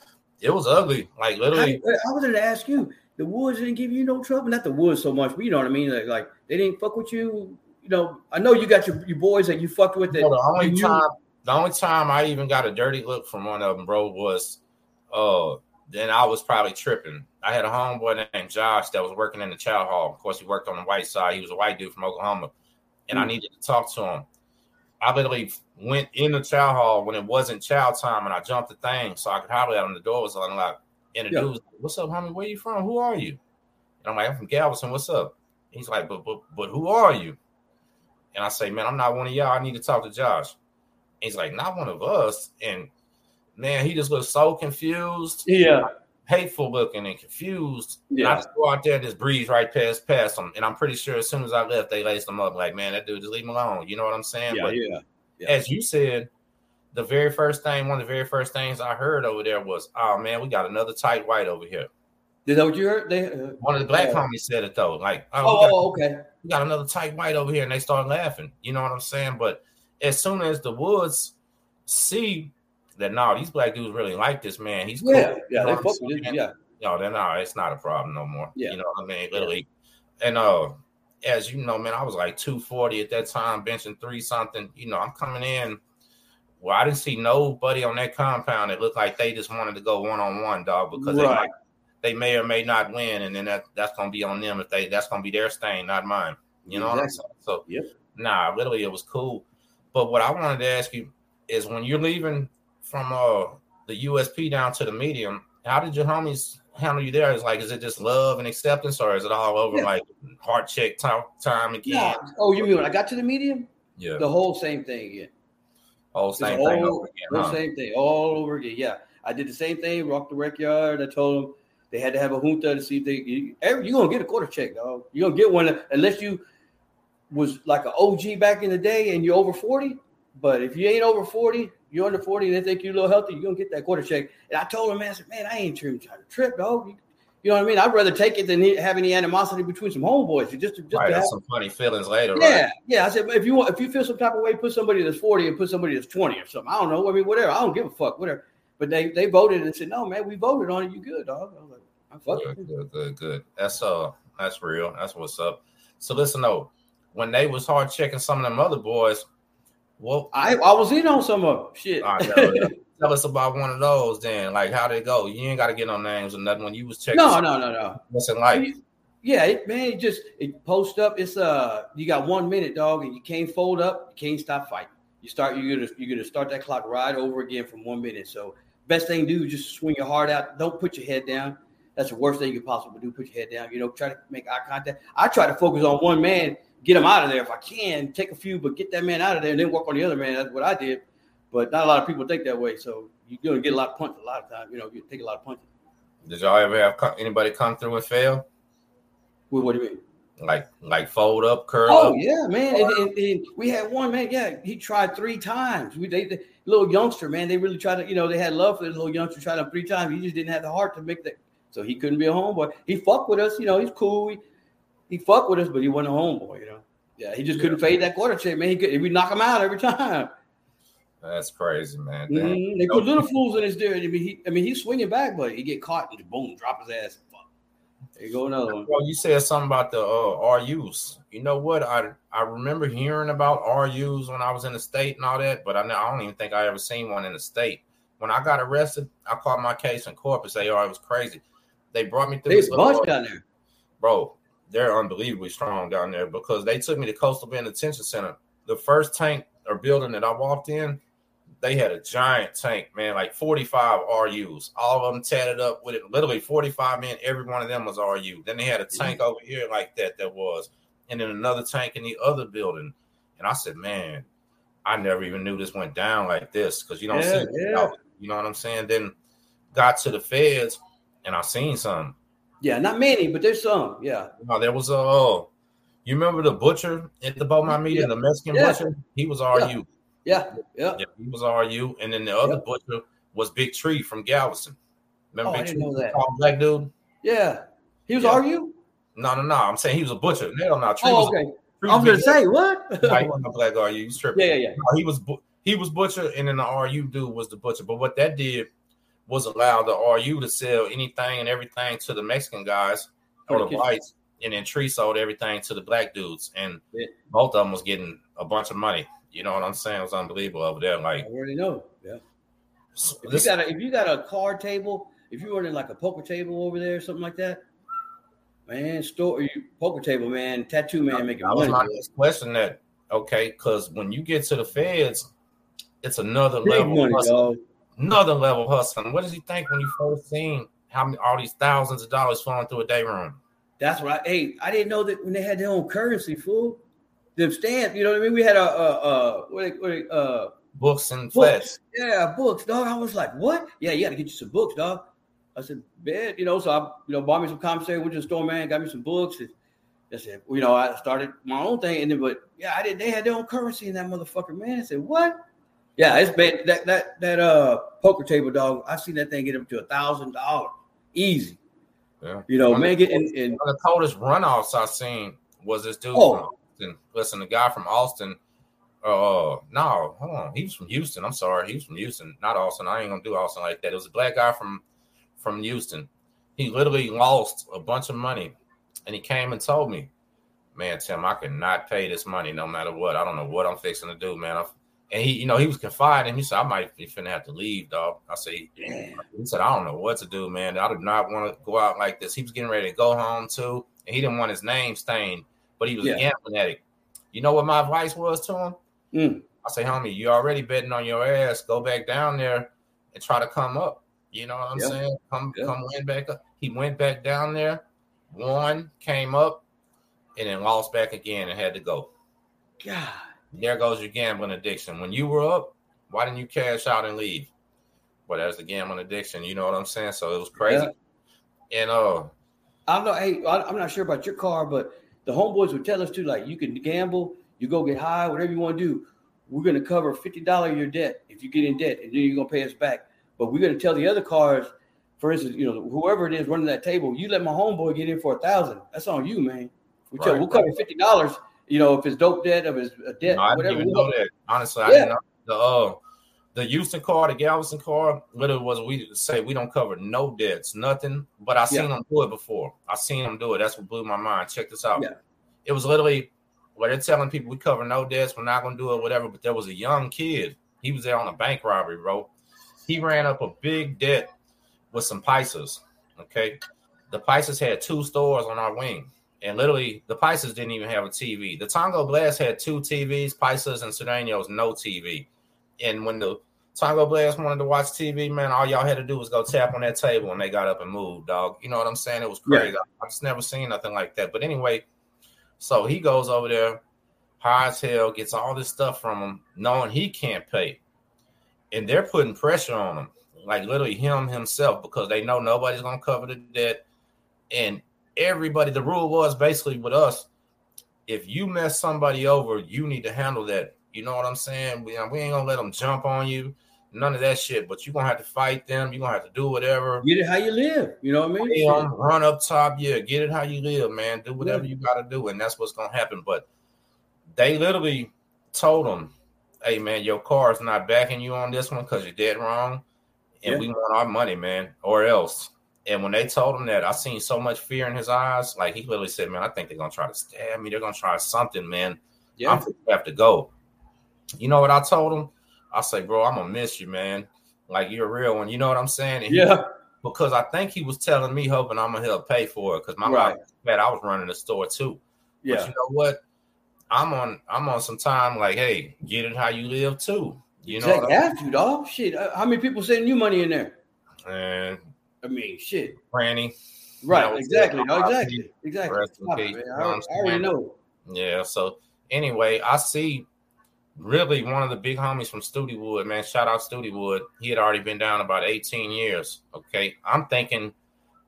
it was ugly. Like literally, I, I gonna ask you. The Woods didn't give you no trouble. Not the Woods so much, but you know what I mean. Like, like they didn't fuck with you you know, I know you got your, your boys that you fucked with. That the only you, time, the only time I even got a dirty look from one of them, bro, was uh, then I was probably tripping. I had a homeboy named Josh that was working in the chow hall. Of course, he worked on the white side. He was a white dude from Oklahoma, and mm. I needed to talk to him. I literally went in the chow hall when it wasn't chow time, and I jumped the thing so I could holler at him. The door was unlocked. And the yeah. dude was like, "What's up, homie? Where you from? Who are you?" And I'm like, "I'm from Galveston. What's up?" He's like, "But but but who are you?" and I say, man, I'm not one of y'all. I need to talk to Josh. And he's like, not one of us. And man, he just looks so confused. Yeah. Hateful looking and confused. Yeah. And I just go out there and just breeze right past past him. And I'm pretty sure as soon as I left, they laced them up like, man, that dude, just leave him alone. You know what I'm saying? Yeah, but yeah. yeah. As you said, the very first thing, one of the very first things I heard over there was, oh man, we got another tight white over here. Did that what you heard? They uh, one of the black uh, homies said it though. Like, oh, oh, got, oh, okay. We got another tight white over here, and they start laughing. You know what I'm saying? But as soon as the Woods see that, no, these black dudes really like this man. He's yeah, cool. yeah, they fuck with it. Yeah, no, then no, it's not a problem no more. Yeah, you know what I mean? Literally, yeah. and uh, as you know, man, I was like 240 at that time, benching three something. You know, I'm coming in. Well, I didn't see nobody on that compound It looked like they just wanted to go one on one, dog, because right. they like they may or may not win, and then that that's gonna be on them if they that's gonna be their stain, not mine. You know exactly. So yep. nah, literally it was cool. But what I wanted to ask you is when you're leaving from uh the USP down to the medium, how did your homies handle you there? Is like, is it just love and acceptance, or is it all over yeah. like heart check time time again? Yeah. Oh, you mean when I got to the medium? Yeah. The whole same thing again. Whole same thing over again. Huh? same thing all over again. Yeah. I did the same thing, rocked the rec yard. I told them they had to have a junta to see if they you, are gonna get a quarter check, dog. You're gonna get one unless you was like an OG back in the day and you're over 40. But if you ain't over 40, you're under 40 and they think you're a little healthy, you're gonna get that quarter check. And I told him, man, I said, man, I ain't trying to trip, dog. You, you know what I mean? I'd rather take it than have any animosity between some homeboys. You Just, just right, to have some funny feelings later. Yeah, right? yeah. I said, if you want, if you feel some type of way, put somebody that's 40 and put somebody that's 20 or something. I don't know. I mean, whatever. I don't give a fuck. Whatever. but they they voted and said, no, man, we voted on it. You good, dog? I was like, I'm fucking good, good, good, good. That's uh, that's real. That's what's up. So listen, though, when they was hard checking some of them other boys, well, I I was in on some of them. Shit. [laughs] Tell us about one of those then. Like how it go? You ain't got to get no names or nothing. When you was checking, no, no, no, no. What's it like? Yeah, it, man, it just it post up. It's uh, you got one minute, dog, and you can't fold up. You can't stop fighting. You start. You're gonna you're gonna start that clock right over again from one minute. So best thing to do is just swing your heart out. Don't put your head down. That's the worst thing you could possibly do. Put your head down. You know, try to make eye contact. I try to focus on one man, get him out of there if I can. Take a few, but get that man out of there, and then work on the other man. That's what I did. But not a lot of people think that way. So you're gonna get a lot of punches a lot of times. You know, you take a lot of punches. Did y'all ever have anybody come through and fail? Well, what do you mean? Like like fold up, curl oh, up. yeah, man. And, and, and, we had one man. Yeah, he tried three times. We they, the little youngster man. They really tried to. You know, they had love for the little youngster. Tried him three times. He just didn't have the heart to make that. So he couldn't be a homeboy. He fucked with us. You know, he's cool. He, he fucked with us, but he wasn't a homeboy. You know. Yeah, he just couldn't fade that quarter check, man. He could. We knock him out every time. That's crazy, man. Mm-hmm. They put little fools in his there. I mean, he, I mean, he's swinging back, but he get caught and boom, drop his ass. There you go, another one. Well, you said something about the uh, RUs. You know what? I I remember hearing about RUs when I was in the state and all that, but I, I don't even think I ever seen one in the state. When I got arrested, I called my case in court and say, "Oh, it was crazy." They brought me through. There's a bunch down there, bro. They're unbelievably strong down there because they took me to Coastal Bend Detention Center. The first tank or building that I walked in, they had a giant tank, man, like 45 RUs, all of them tatted up with it. Literally 45 men, every one of them was RU. Then they had a tank over here like that, that was, and then another tank in the other building. And I said, man, I never even knew this went down like this because you don't yeah, see, yeah. you know what I'm saying? Then got to the feds and I seen some. Yeah, not many, but there's some. Yeah. No, there was a. Uh, you remember the butcher at the Beaumont meeting, yeah. the Mexican yeah. butcher? He was RU. Yeah, yeah. yeah he was RU, and then the other butcher was Big Tree from Galveston. Remember oh, Big I didn't Tree? Know that. black dude. Yeah, he was. RU. No, no, no. I'm saying he was a butcher. No, no. Tree oh, okay. Tree I'm gonna say what? [laughs] wasn't a black RU. Was tripping. Yeah, yeah, yeah. No, he was he was butcher, and then the RU dude was the butcher. But what that did was allowed the RU to sell anything and everything to the Mexican guys or the whites, and then Tree sold everything to the black dudes, and yeah. both of them was getting a bunch of money. You know what I'm saying? It was unbelievable over there. Like I already know. Yeah. So if this, you got a if you got a card table, if you were in like a poker table over there, or something like that, man, store you poker table, man, tattoo man making money. my next question that okay, because when you get to the feds, it's another Big level money. Another level hustling. What does he think when you first seen how many all these thousands of dollars flowing through a day room? That's right. Hey, I didn't know that when they had their own currency, fool them stamps. You know what I mean? We had a, a what, what, uh, books and flesh. Yeah, books, dog. I was like, what? Yeah, you got to get you some books, dog. I said, bed, you know. So I, you know, bought me some commissary. Went to the store, man. Got me some books. And I said, you know, I started my own thing, and then, but yeah, I did. They had their own currency in that motherfucker, man. I said, what? Yeah, it's been that that that uh poker table, dog. I've seen that thing get up to a thousand dollars, easy. Yeah, you know, get in, in the coldest runoffs I've seen was this dude oh. from Austin. Listen, the guy from Austin. Uh, no, hold on. He was from Houston. I'm sorry, he was from Houston, not Austin. I ain't gonna do Austin like that. It was a black guy from from Houston. He literally lost a bunch of money, and he came and told me, "Man, Tim, I cannot pay this money no matter what. I don't know what I'm fixing to do, man." i and he, you know, he was confiding. He said, "I might be finna have to leave, dog." I said, yeah. "He said, I don't know what to do, man. I do not want to go out like this." He was getting ready to go home too, and he didn't want his name stained but he was yeah. a gambling addict. You know what my advice was to him? Mm. I say, homie, you already betting on your ass. Go back down there and try to come up. You know what I'm yeah. saying? Come, yeah. come win back up. He went back down there, won, came up, and then lost back again and had to go. God, there goes your gambling addiction. When you were up, why didn't you cash out and leave? Well, that's the gambling addiction. You know what I'm saying? So it was crazy. Yeah. And uh, I don't know. Hey, I'm not sure about your car, but the homeboys would tell us to like you can gamble, you go get high, whatever you want to do. We're gonna cover fifty dollars of your debt if you get in debt, and then you're gonna pay us back. But we're gonna tell the other cars, for instance, you know, whoever it is running that table, you let my homeboy get in for a thousand. That's on you, man. We right. we'll cover fifty dollars. You know, if it's dope debt, if it's a debt, no, I whatever. Didn't even know that. Honestly, I didn't know the uh the Houston car, the Galveston car, literally was we say we don't cover no debts, nothing. But I seen Yeah. them do it before. I seen them do it. That's what blew my mind. Check this out. Yeah. It was literally where they're telling people we cover no debts, we're not gonna do it, whatever. But there was a young kid. He was there on a bank robbery, bro. He ran up a big debt with some Paisas. Okay. The Paisas had two stores on our wing. And literally, the Paisas didn't even have a TV. The Tango Blast had two TVs, Paisas and Sureños, no TV. And when the Tango Blast wanted to watch TV, man, all y'all had to do was go tap on that table and they got up and moved, dog. You know what I'm saying? It was Yeah. crazy. I just never seen nothing like that. But anyway, so he goes over there, high as hell, gets all this stuff from him, knowing he can't pay. And they're putting pressure on him, like literally him himself, because they know nobody's gonna cover the debt. And everybody, the rule was basically with us, if you mess somebody over, you need to handle that. You know what I'm saying? We, we ain't gonna let them jump on you, none of that shit. But you're gonna have to fight them. You're gonna have to do whatever. Get it how you live. You know what I mean? 'em, run up top, yeah, get it how you live, man. Do whatever you gotta do, and that's what's gonna happen. But they literally told them, "Hey, man, your car is not backing you on this one because you're dead wrong, and Yeah. we want our money, man, or else." And when they told him that, I seen so much fear in his eyes. Like he literally said, "Man, I think they're gonna try to stab me. They're gonna try something, man. Yeah. I'm gonna have to go." You know what I told him? I say, "Bro, I'm gonna miss you, man. Like you're a real one. You know what I'm saying?" And he- yeah. because I think he was telling me, hoping I'm gonna help pay for it. Because my Right. life, man, I was running the store too. But Yeah. you know what? I'm on. I'm on some time. Like, hey, get it how you live too. You know what Have to, dog. Shit. uh, How many people sending you money in there? And I mean, shit. Granny. Right. exactly. exactly. Exactly. Stop it, peace, man. you I, I'm already know. Yeah. So anyway, I see really one of the big homies from Studewood, man. Shout out Studewood. He had already been down about 18 years. Okay. I'm thinking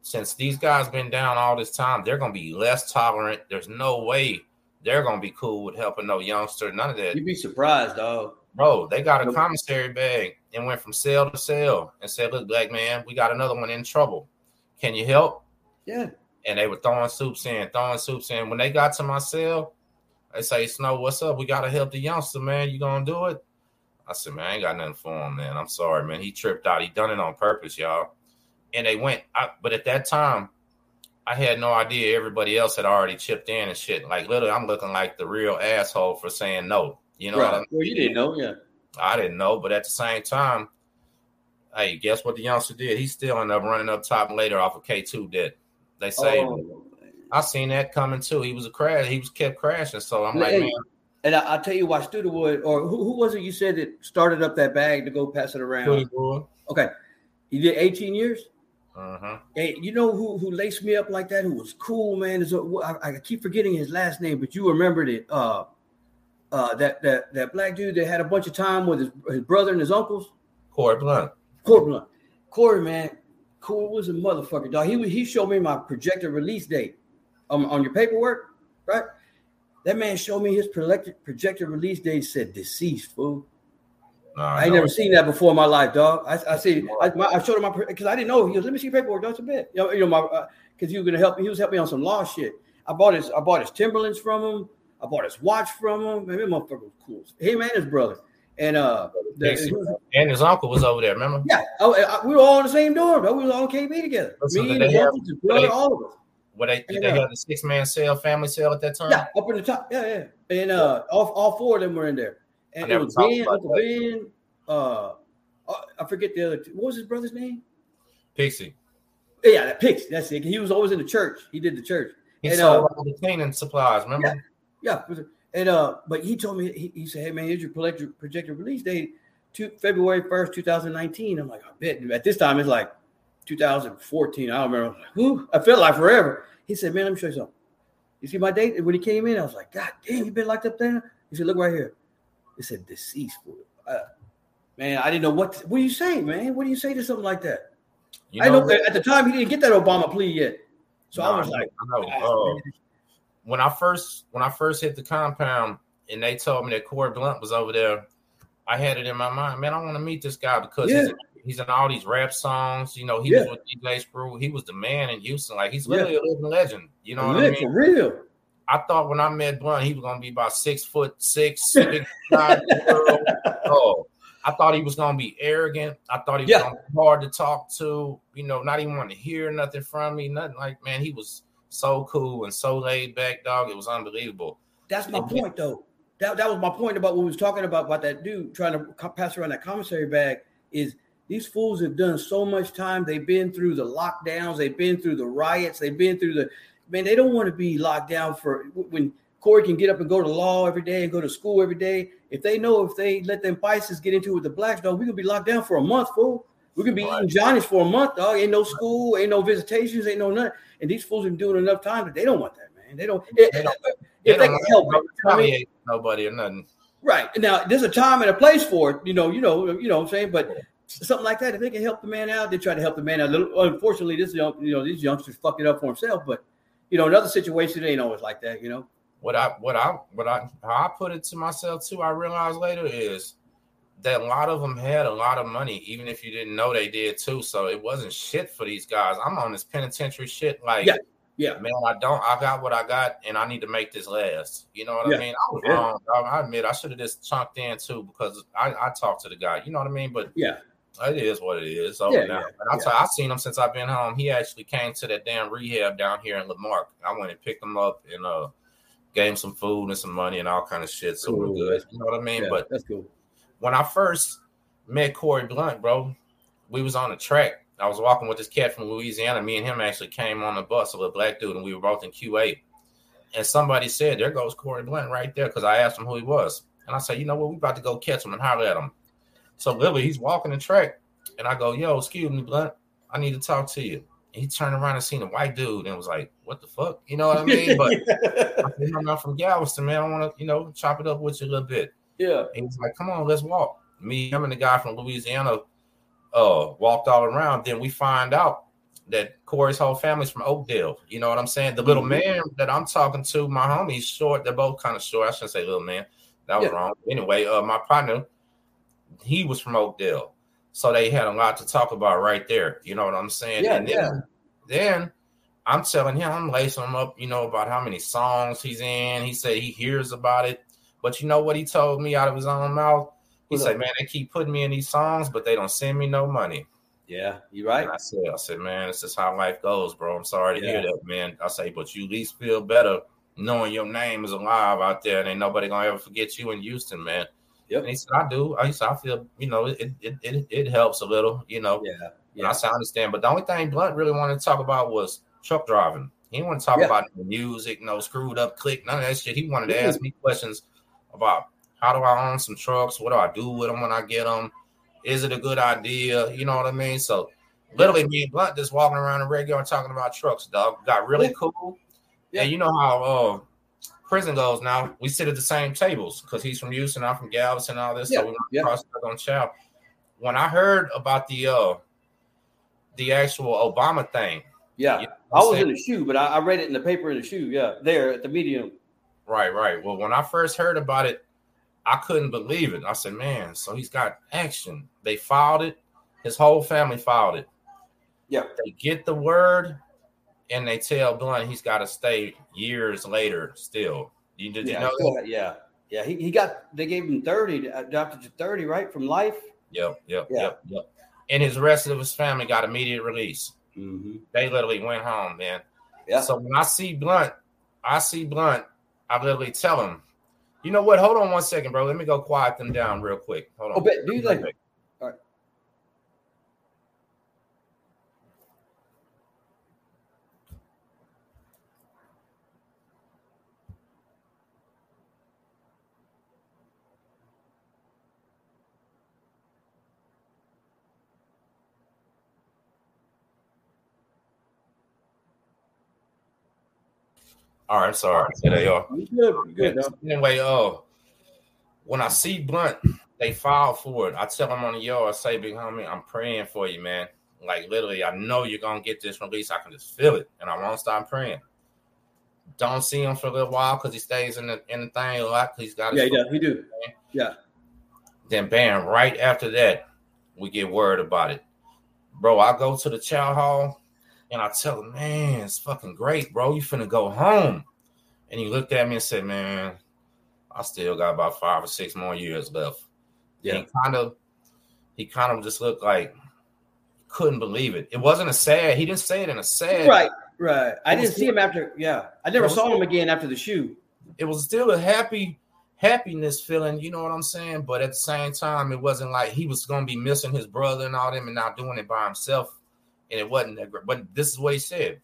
since these guys been down all this time, they're gonna be less tolerant. There's no way they're gonna be cool with helping no youngster. None of that. You'd be surprised, dog. Bro, they got a commissary bag and went from cell to cell and said, Look, black man, we got another one in trouble. Can you help? Yeah. and they were throwing soups in, throwing soups in. When they got to my cell, they say, Sno, what's up? We gotta help the youngster, man. You gonna do it? I said, man, I ain't got nothing for him, man. I'm sorry, man. He tripped out. He done it on purpose, y'all. And they went, I, but at that time, I had no idea everybody else had already chipped in and shit. Like literally, I'm looking like the real asshole for saying no. You know what I mean? Well, you didn't know. Yeah. I didn't know, but at the same time, hey, guess what the youngster did? He still ended up running up top later off of K2 did. They say Oh, I seen that coming too. He was a crash. He was kept crashing. So I'm like, man, And I, I'll tell you why Studewood, or who, who was it you said that started up that bag to go pass it around? Okay. He did 18 years. Uh-huh. Hey, you know who who laced me up like that? Who was cool, man? Is I, I keep forgetting his last name, but you remembered it. Uh, uh, that that that black dude that had a bunch of time with his, his brother and his uncles. Corey Blunt. Corey Blunt. Corey, man, Corey was a motherfucker, dog. He he showed me my projected release date um, on your paperwork, right? That man showed me his projected projected release date said deceased, fool. No, I ain't never seen that before in my life, dog. I, I see. I, my, I showed him my because I didn't know. He goes, "Let me see your paperwork." That's a bit. You know, you know my because he was gonna help. Me. He was helping me on some law shit. I bought his. I bought his Timberlands from him. I bought his watch from him. Man, that motherfucker was cool. Him and his brother. And uh, the-. And his uncle was over there, remember? yeah, I, I- we were all in the same dorm. Though. We was all KB together. So Me and his have- brother, they- all of us. Where they did Yeah. they have the six man cell, family cell at that time? Yeah, up in the top. Yeah, yeah. And uh, all, all four of them were in there. And it was Ben, Uncle Ben. Uh, uh, I forget the other. Two. What was his brother's name? Pixie. Yeah, that Pix. That's it. He was always in the church. He did the church. He And, sold uh, all the cleaning supplies, remember? Yeah. Yeah, and uh, but he told me he, he said, "Hey man, here's your projected, release date, to February first, two thousand nineteen. I'm like, I bet. At this time, it's like 2014. I don't remember. I, was like, Whew, I felt like forever. He said, "Man, let me show you something. You see my date?" And when he came in, I was like, "God damn, you been locked up there?" He said, "Look right here." It said deceased. Uh, man, I didn't know what. what do you say, man? What do you say to something like that? You I know at the time he didn't get that Obama plea yet, so I was like, I know. "Ah, Uh, man." When I first when I first hit the compound and they told me that Corey Blunt was over there, I had it in my mind, man, I want to meet this guy because he's, Yeah. he's in all these rap songs. You know, he Yeah. was with DJ Screw. He was the man in Houston. Like he's Yeah. literally a living legend. You know what I mean? for real. I thought when I met Blunt, he was gonna be about six foot six. [laughs] Oh, I thought he was gonna be arrogant. I thought he was gonna be hard to talk to. You know, not even want to hear nothing from me. Nothing like man. He was so cool and so laid back, dog. It was unbelievable. That's my point, though. That, that was my point about what we was talking about about that dude trying to pass around that commissary bag. Is these fools have done so much time? They've been through the lockdowns. They've been through the riots. They've been through the man. They don't want to be locked down for when Corey can get up and go to law every day and go to school every day. If they know if they let them Paisas get into it with the blacks, dog, we could be locked down for a month, fool. We could be Right. eating Johnny's for a month, dog. Ain't no school, ain't no visitations, ain't no nothing. And these fools have been doing enough time that they don't want that, man. They don't. They don't- if They they don't can help it, I mean, nobody or nothing. right now, there's a time and a place for it. You know, you know, you know. what I'm saying, but something like that, if they can help the man out, they try to help the man out. Little- Unfortunately, this young, you know, these youngsters fuck it up for himself. But you know, another situation it ain't always like that. You know. What I what I what I how I put it to myself too, I realized later is that a lot of them had a lot of money, even if you didn't know they did too. So it wasn't shit for these guys. I'm on this penitentiary shit, like Yeah, yeah. man, I don't I got what I got and I need to make this last. You know what Yeah. I mean? I was Yeah. wrong. I admit I should have just chunked in too because I, I talked to the guy, you know what I mean? But Yeah. it is what it is. So Yeah, now, yeah, and I yeah. tell seen him since I've been home. He actually came to that damn rehab down here in La Marque. I went and picked him up and uh gave him some food and some money and all kind of shit. So we're good. You know what I mean? But that's cool. When I first met Corey Blunt, bro, we was on the track. I was walking with this cat from Louisiana. Me and him actually came on the bus, with a black dude, and we were both in Q8. And somebody said, There goes Corey Blunt right there, because I asked him who he was. And I said, You know what, we about to go catch him and holler at him. So literally he's walking the track, and I go, Yo, excuse me, Blunt, I need to talk to you. And he turned around and seen a white dude and was like, What the fuck? You know what I mean? But [laughs] I said, I'm not from Galveston, man. I want to, you know, chop it up with you a little bit. Yeah, And he's like, come on, let's walk. Me, him, and the guy from Louisiana uh walked all around. Then we find out that Corey's whole family's from Oakdale. You know what I'm saying? The little Mhm. man that I'm talking to, my homie's short. They're both kind of short. I shouldn't say little man. That was Yeah. wrong. Anyway, uh my partner, he was from Oakdale. So they had a lot to talk about right there. You know what I'm saying? Yeah, and then, yeah. then I'm telling him, I'm lacing him up, you know, about how many songs he's in. He said he hears about it. But you know what he told me out of his own mouth? He said? Man, they keep putting me in these songs, but they don't send me no money. yeah. You right? And I said, I said, man, this is how life goes, bro. I'm sorry to Yeah. hear that, man. I say, but you at least feel better knowing your name is alive out there and ain't nobody gonna ever forget you in Houston, man. Yep. And he said, I do. I said, I feel, you know, it it it, it helps a little, you know. Yeah, And. I said, I understand. But the only thing Blunt really wanted to talk about was truck driving. He didn't want to talk Yeah. about the music, no screwed up click, none of that shit. He wanted to ask me questions about how do I own some trucks? What do I do with them when I get them? Is it a good idea? You know what I mean? So literally, me and Blunt just walking around the regular talking about trucks, dog. Got really cool. Yeah. And you know how uh, prison goes now. We sit at the same tables because he's from Houston, I'm from Galveston, and all this. Yeah, So we yeah. on chow. When I heard about the uh the actual Obama thing, Yeah. you know I was saying? in the shoe, but I, I read it in the paper in the shoe. Yeah, there at the medium. Right, right. Well, when I first heard about it, I couldn't believe it. I said, man, so he's got action. They filed it. His whole family filed it. Yeah. They get the word and they tell Blunt he's got to stay years later still. You did yeah, you know that? yeah, yeah. He, he got they gave him thirty, adopted to thirty, right from life. Yep, yep, Yeah. yep, yep. And his rest of his family got immediate release. Mm-hmm. They literally went home, man. Yeah. So when I see Blunt, I see Blunt, I literally tell him, you know what? Hold on one second, bro. Let me go quiet them down real quick. Hold on. Oh, bet do you like? All right, sorry. There they are. You good? You good, dog. Anyway, uh, when I see Blunt, they file for it. I tell them on the yard, I say, big homie, I'm praying for you, man. Like literally, I know you're gonna get this release. I can just feel it, and I won't stop praying. Don't see him for a little while because he stays in the in the thing a lot. He's got Yeah, yeah, he do, do. then bam, right after that, we get word about it. Bro, I go to the chow hall and I tell him, man, it's fucking great, bro. You finna go home. And he looked at me and said, Man, I still got about five or six more years left. Yeah. And kind of he kind of just looked like couldn't believe it. It wasn't a sad. He didn't say it in a sad. Right, right. I didn't see him after. Yeah, I never saw him again after the shoot. It was still a happy happiness feeling. You know what I'm saying? But at the same time, it wasn't like he was going to be missing his brother and all them and not doing it by himself. And it wasn't that great. But this is what he said.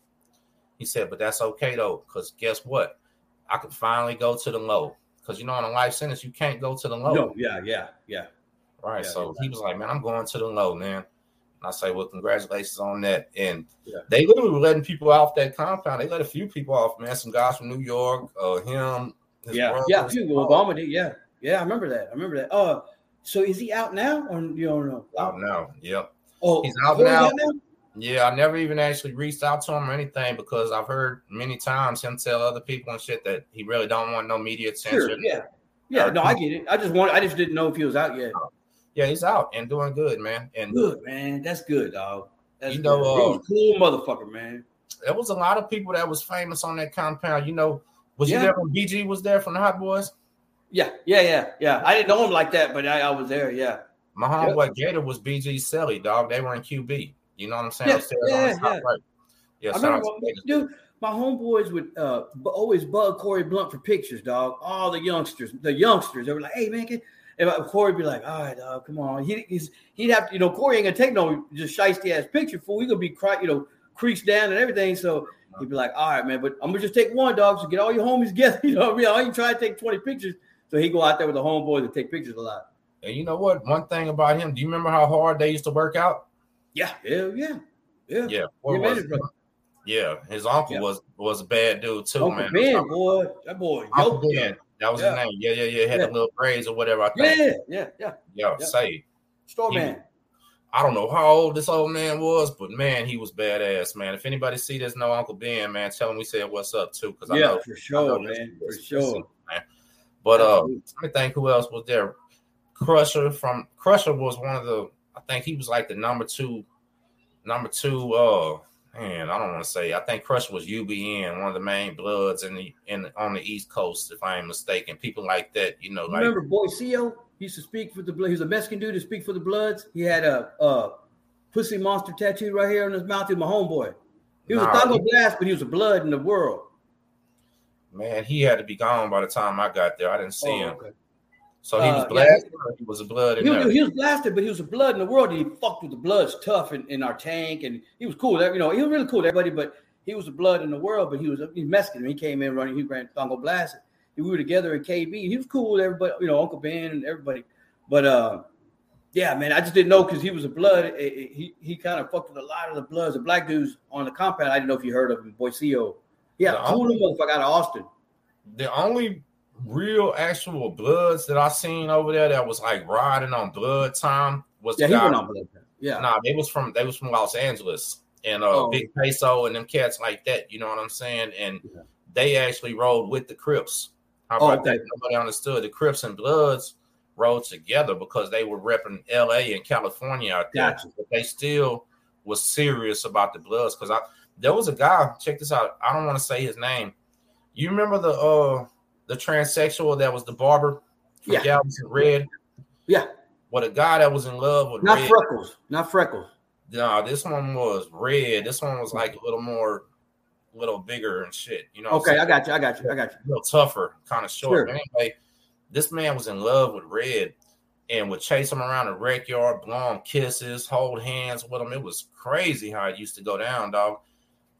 He said, "But that's okay though, because guess what? I could finally go to the low. Because you know, in a life sentence, you can't go to the low. No, yeah, yeah, yeah. Right. Yeah, so exactly. he was like, "Man, I'm going to the low, man." And I say, well, congratulations on that. And yeah. they literally were letting people off that compound. They let a few people off, man. Some guys from New York, uh, him. yeah, brother. yeah, few. Obama did. Yeah, yeah, I remember that. I remember that. Uh, so is he out now, or you don't know? Out now. Yep. Oh, he's out now. out now. Yeah, I never even actually reached out to him or anything because I've heard many times him tell other people and shit that he really don't want no media attention. Sure, yeah, yeah. No, I get it. I just want. I just didn't know if he was out yet. Yeah, he's out and doing good, man. And good, man. That's good, dog. That's you know, uh, cool motherfucker, man. There was a lot of people that was famous on that compound. You know, was yeah. you there when BG was there from the Hot Boys? Yeah, yeah, yeah, yeah. I didn't know him like that, but I, I was there. Yeah. My homeboy yep. Gator was BG Selly, dog. They were in QB. You know what I'm saying? Yeah, yeah, yeah. Right. yeah I remember, dude. My homeboys would uh, always bug Corey Blunt for pictures, dog. All the youngsters, the youngsters, they were like, "Hey, man, can, if Corey be like, all right, dog, come on. He, he's he'd have to, you know, Corey ain't gonna take no just shiesty ass picture for He gonna be cry, you know, creased down and everything. So he'd be like, all right, man, but I'm gonna just take one dog. So get all your homies together. [laughs] You know, what I mean, I ain't trying to take 20 pictures. So he go out there with the homeboys and take pictures a lot. And you know what? One thing about him, do you remember how hard they used to work out? Yeah, yeah, yeah, yeah. Yeah. was, yeah, his uncle yeah. was was a bad dude too, Uncle man. Ben, boy, that boy, Uncle Ben. That was yeah. his name. Yeah, yeah, yeah. Had yeah. the little braids or whatever. I think. Yeah, yeah, yeah. Yeah, yeah. say. Store man. I don't know how old this old man was, but man, he was badass, man. If anybody see this, no Uncle Ben, man, tell him we said what's up too. Because yeah, I know, for sure, man, for sure. Man. But uh, I think who else was there? Crusher from Crusher was one of the. I think he was like the number two, number two. Uh, man, I don't want to say. I think Crush was UBN, one of the main bloods in the in on the East Coast, if I am mistaken. People like that, you know. You like, remember Boycio? He used to speak for the blood. He was a Mexican dude to speak for the Bloods. He had a, a pussy monster tattoo right here on his mouth. He was my homeboy. He was nah, a Tango Blast, but he was a blood in the world. Man, he had to be gone by the time I got there. I didn't see oh, him. Okay. So he was uh, blasted. Yeah, he was a blood. He, was, he was blasted, but he was a blood in the world. And he fucked with the bloods tough in, in our tank, and he was cool. You know, he was really cool, to everybody. But he was a blood in the world. But he was he's Mexican. He came in running. He ran Tango blasted. We were together in KB. He was cool with everybody. You know, Uncle Ben and everybody. But uh, yeah, man, I just didn't know because he was a blood. It, it, he he kind of fucked with a lot of the bloods, the black dudes on the compound. I didn't know if you heard of him, Boycio. Yeah, cool motherfucker out of Austin. The only real actual bloods that I seen over there that was like riding on blood time was yeah, he went on blood time. Yeah, nah, they was from they was from Los Angeles and uh oh. Big Peso and them cats like that. You know what I'm saying? And yeah. they actually rode with the Crips. How about oh, okay. that? Nobody understood the Crips and Bloods rode together because they were repping LA and California out there. Gotcha. But they still was serious about the Bloods because I there was a guy. Check this out. I don't want to say his name. You remember the uh the transsexual that was the barber from yeah. Galveston Red? Yeah. What a guy that was in love with not Red. freckles, not freckles. No, this one was red. This one was mm-hmm. like a little more, a little bigger and shit. You know. Okay, I got you. I got you. I got you. A little tougher, kind of short. Sure. Anyway, this man was in love with Red and would chase him around the rec yard, blow him kisses, hold hands with him. It was crazy how it used to go down, dog.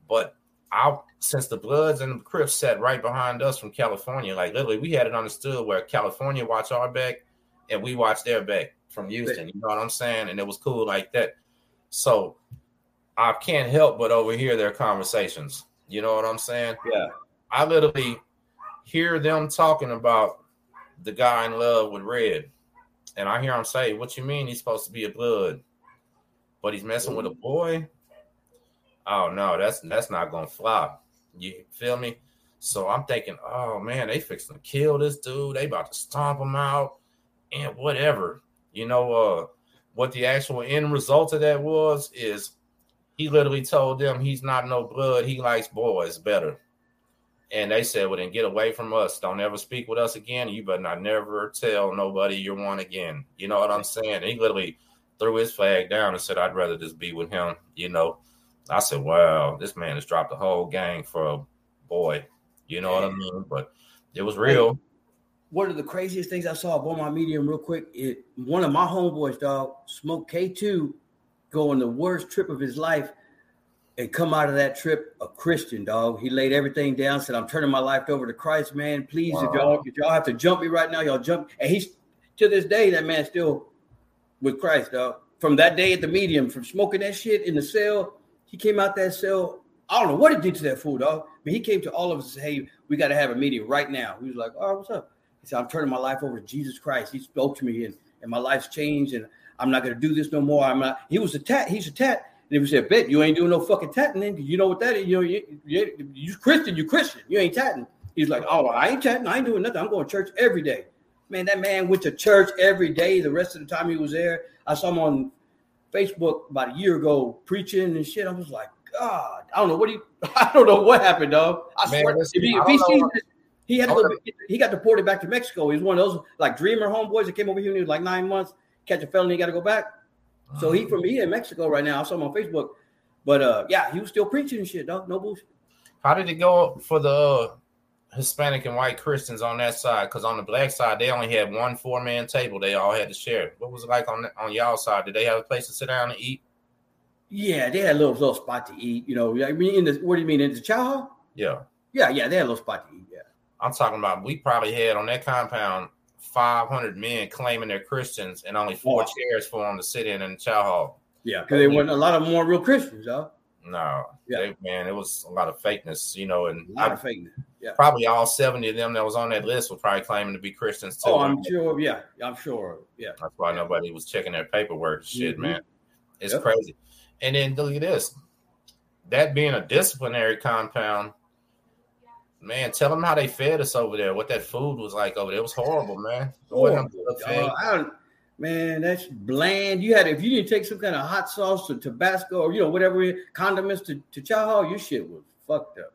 But I since the Bloods and the Crips sat right behind us from California, like literally, we had it understood where California watched our back and we watched their back from Houston. You know what I'm saying? And it was cool like that. So I can't help but overhear their conversations. You know what I'm saying? Yeah. I literally hear them talking about the guy in love with Red. And I hear him say, What you mean he's supposed to be a blood? But he's messing with a boy? Oh no, that's that's not gonna fly. You feel me? So I'm thinking, oh man, they fixing to kill this dude. They about to stomp him out and whatever. You know, uh, what the actual end result of that was is he literally told them he's not no blood. He likes boys better. And they said, well, then get away from us. Don't ever speak with us again. You better not never tell nobody you're one again. You know what I'm saying? And he literally threw his flag down and said, I'd rather just be with him. You know, I said, wow, this man has dropped the whole gang for a boy. You know what I mean? But it was real. One of the craziest things I saw on my medium, real quick, it one of my homeboys, dog, Smoke K2, go on the worst trip of his life and come out of that trip a Christian, dog. He laid everything down, said, I'm turning my life over to Christ, man. Please, wow. if y'all if y'all have to jump me right now, y'all jump. And he's to this day, that man still with Christ, dog. From that day at the medium, from smoking that shit in the cell, he came out that cell. Oh, I don't know what it did to that fool, dog. But he came to all of us and said, Hey, we got to have a meeting right now. He was like, Oh, what's up? He said, I'm turning my life over to Jesus Christ. He spoke to me and, and my life's changed and I'm not gonna do this no more. I'm not. He was a tat. He's a tat. And if said, "Bet you ain't doing no fucking tatting," then you know what that is. You know, you, you, you Christian, you Christian. You ain't tatting. He's like, "Oh, I ain't tatting. I ain't doing nothing. I'm going to church every day." Man, that man went to church every day. The rest of the time he was there, I saw him on Facebook about a year ago preaching and shit. I was like, God, I don't know what he. [laughs] I don't know what happened, dog. I man, swear, if he, if he sees this, he had to he got deported back to Mexico. He's one of those like dreamer homeboys that came over here he was like nine months, catch a felony, got to go back. So he from he in Mexico right now. I saw him on Facebook. But uh, yeah, he was still preaching and shit, dog. No bullshit. How did it go for the uh, Hispanic and white Christians on that side? Because on the black side, they only had one four man table. They all had to share. What was it like on the, on y'all side? Did they have a place to sit down and eat? Yeah, they had a little little spot to eat. You know, I mean, in the what do you mean in the chow hall? Yeah, yeah, yeah. They had a little spot to eat. Yeah, I'm talking about. We probably had on that compound 500 men claiming they're Christians and only four chairs for them to sit in in the chow hall. Yeah, because they weren't a lot of more real Christians, huh? No, yeah, they, man, it was a lot of fakeness, you know, and a lot I, of fakeness. Yeah, probably all 70 of them that was on that list were probably claiming to be Christians too. Oh, I'm sure. Yeah, I'm sure. Yeah, that's why nobody was checking their paperwork. Shit, mm-hmm. man, it's yep. crazy. And then look at this, that being a disciplinary compound Man, tell them how they fed us over there. What that food was like over there. It was horrible, man. Horrible. Uh, man, that's bland. You had if you didn't take some kind of hot sauce or Tabasco or you know whatever condiments to, to chow your shit was fucked up.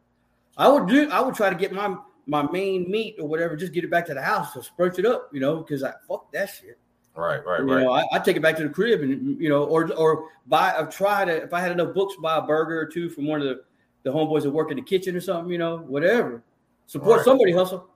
I would do. I would try to get my my main meat or whatever, just get it back to the house or spruce it up, you know, because I fuck that shit. Right, right, you right. Know, I, I, take it back to the crib and you know, or or buy. I've tried it. If I had enough books, buy a burger or two from one of the the homeboys that work in the kitchen or something, you know, whatever. Support right. somebody, hustle.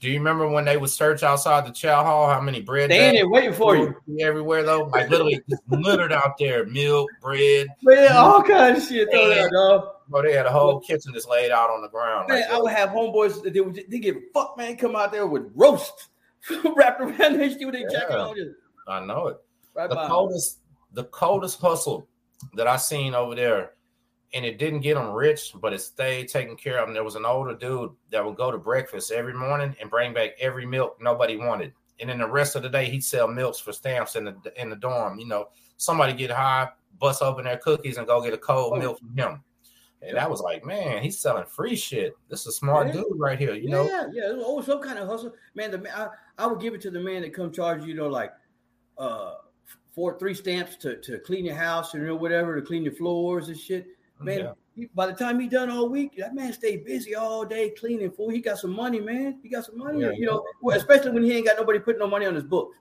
Do you remember when they would search outside the chow hall? How many bread? They ain't waiting for you everywhere though. Like literally just littered out there, milk, bread, all kinds of shit. Throw there, dog. Bro, they had a whole kitchen just laid out on the ground. Man, I would have homeboys that they would they give a fuck man come out there with roast [laughs] wrapped around their shit with their jacket on. I know it. Right the coldest, the coldest hustle that I seen over there and it didn't get him rich, but it stayed taken care of him. There was an older dude that would go to breakfast every morning and bring back every milk nobody wanted. And then the rest of the day, he'd sell milks for stamps in the in the dorm. You know, somebody get high, bust open their cookies, and go get a cold oh. milk from him. And that was like, man, he's selling free shit. This is a smart yeah. dude right here. You yeah, know, yeah, yeah. Oh, some kind of hustle, man. The I, I would give it to the man that come charge you know like uh four three stamps to to clean your house or you know whatever to clean your floors and shit Man, yeah. he, by the time he done all week, that man stayed busy all day cleaning. Fool, he got some money, man. He got some money. Yeah, you know, especially when he ain't got nobody putting no money on his books.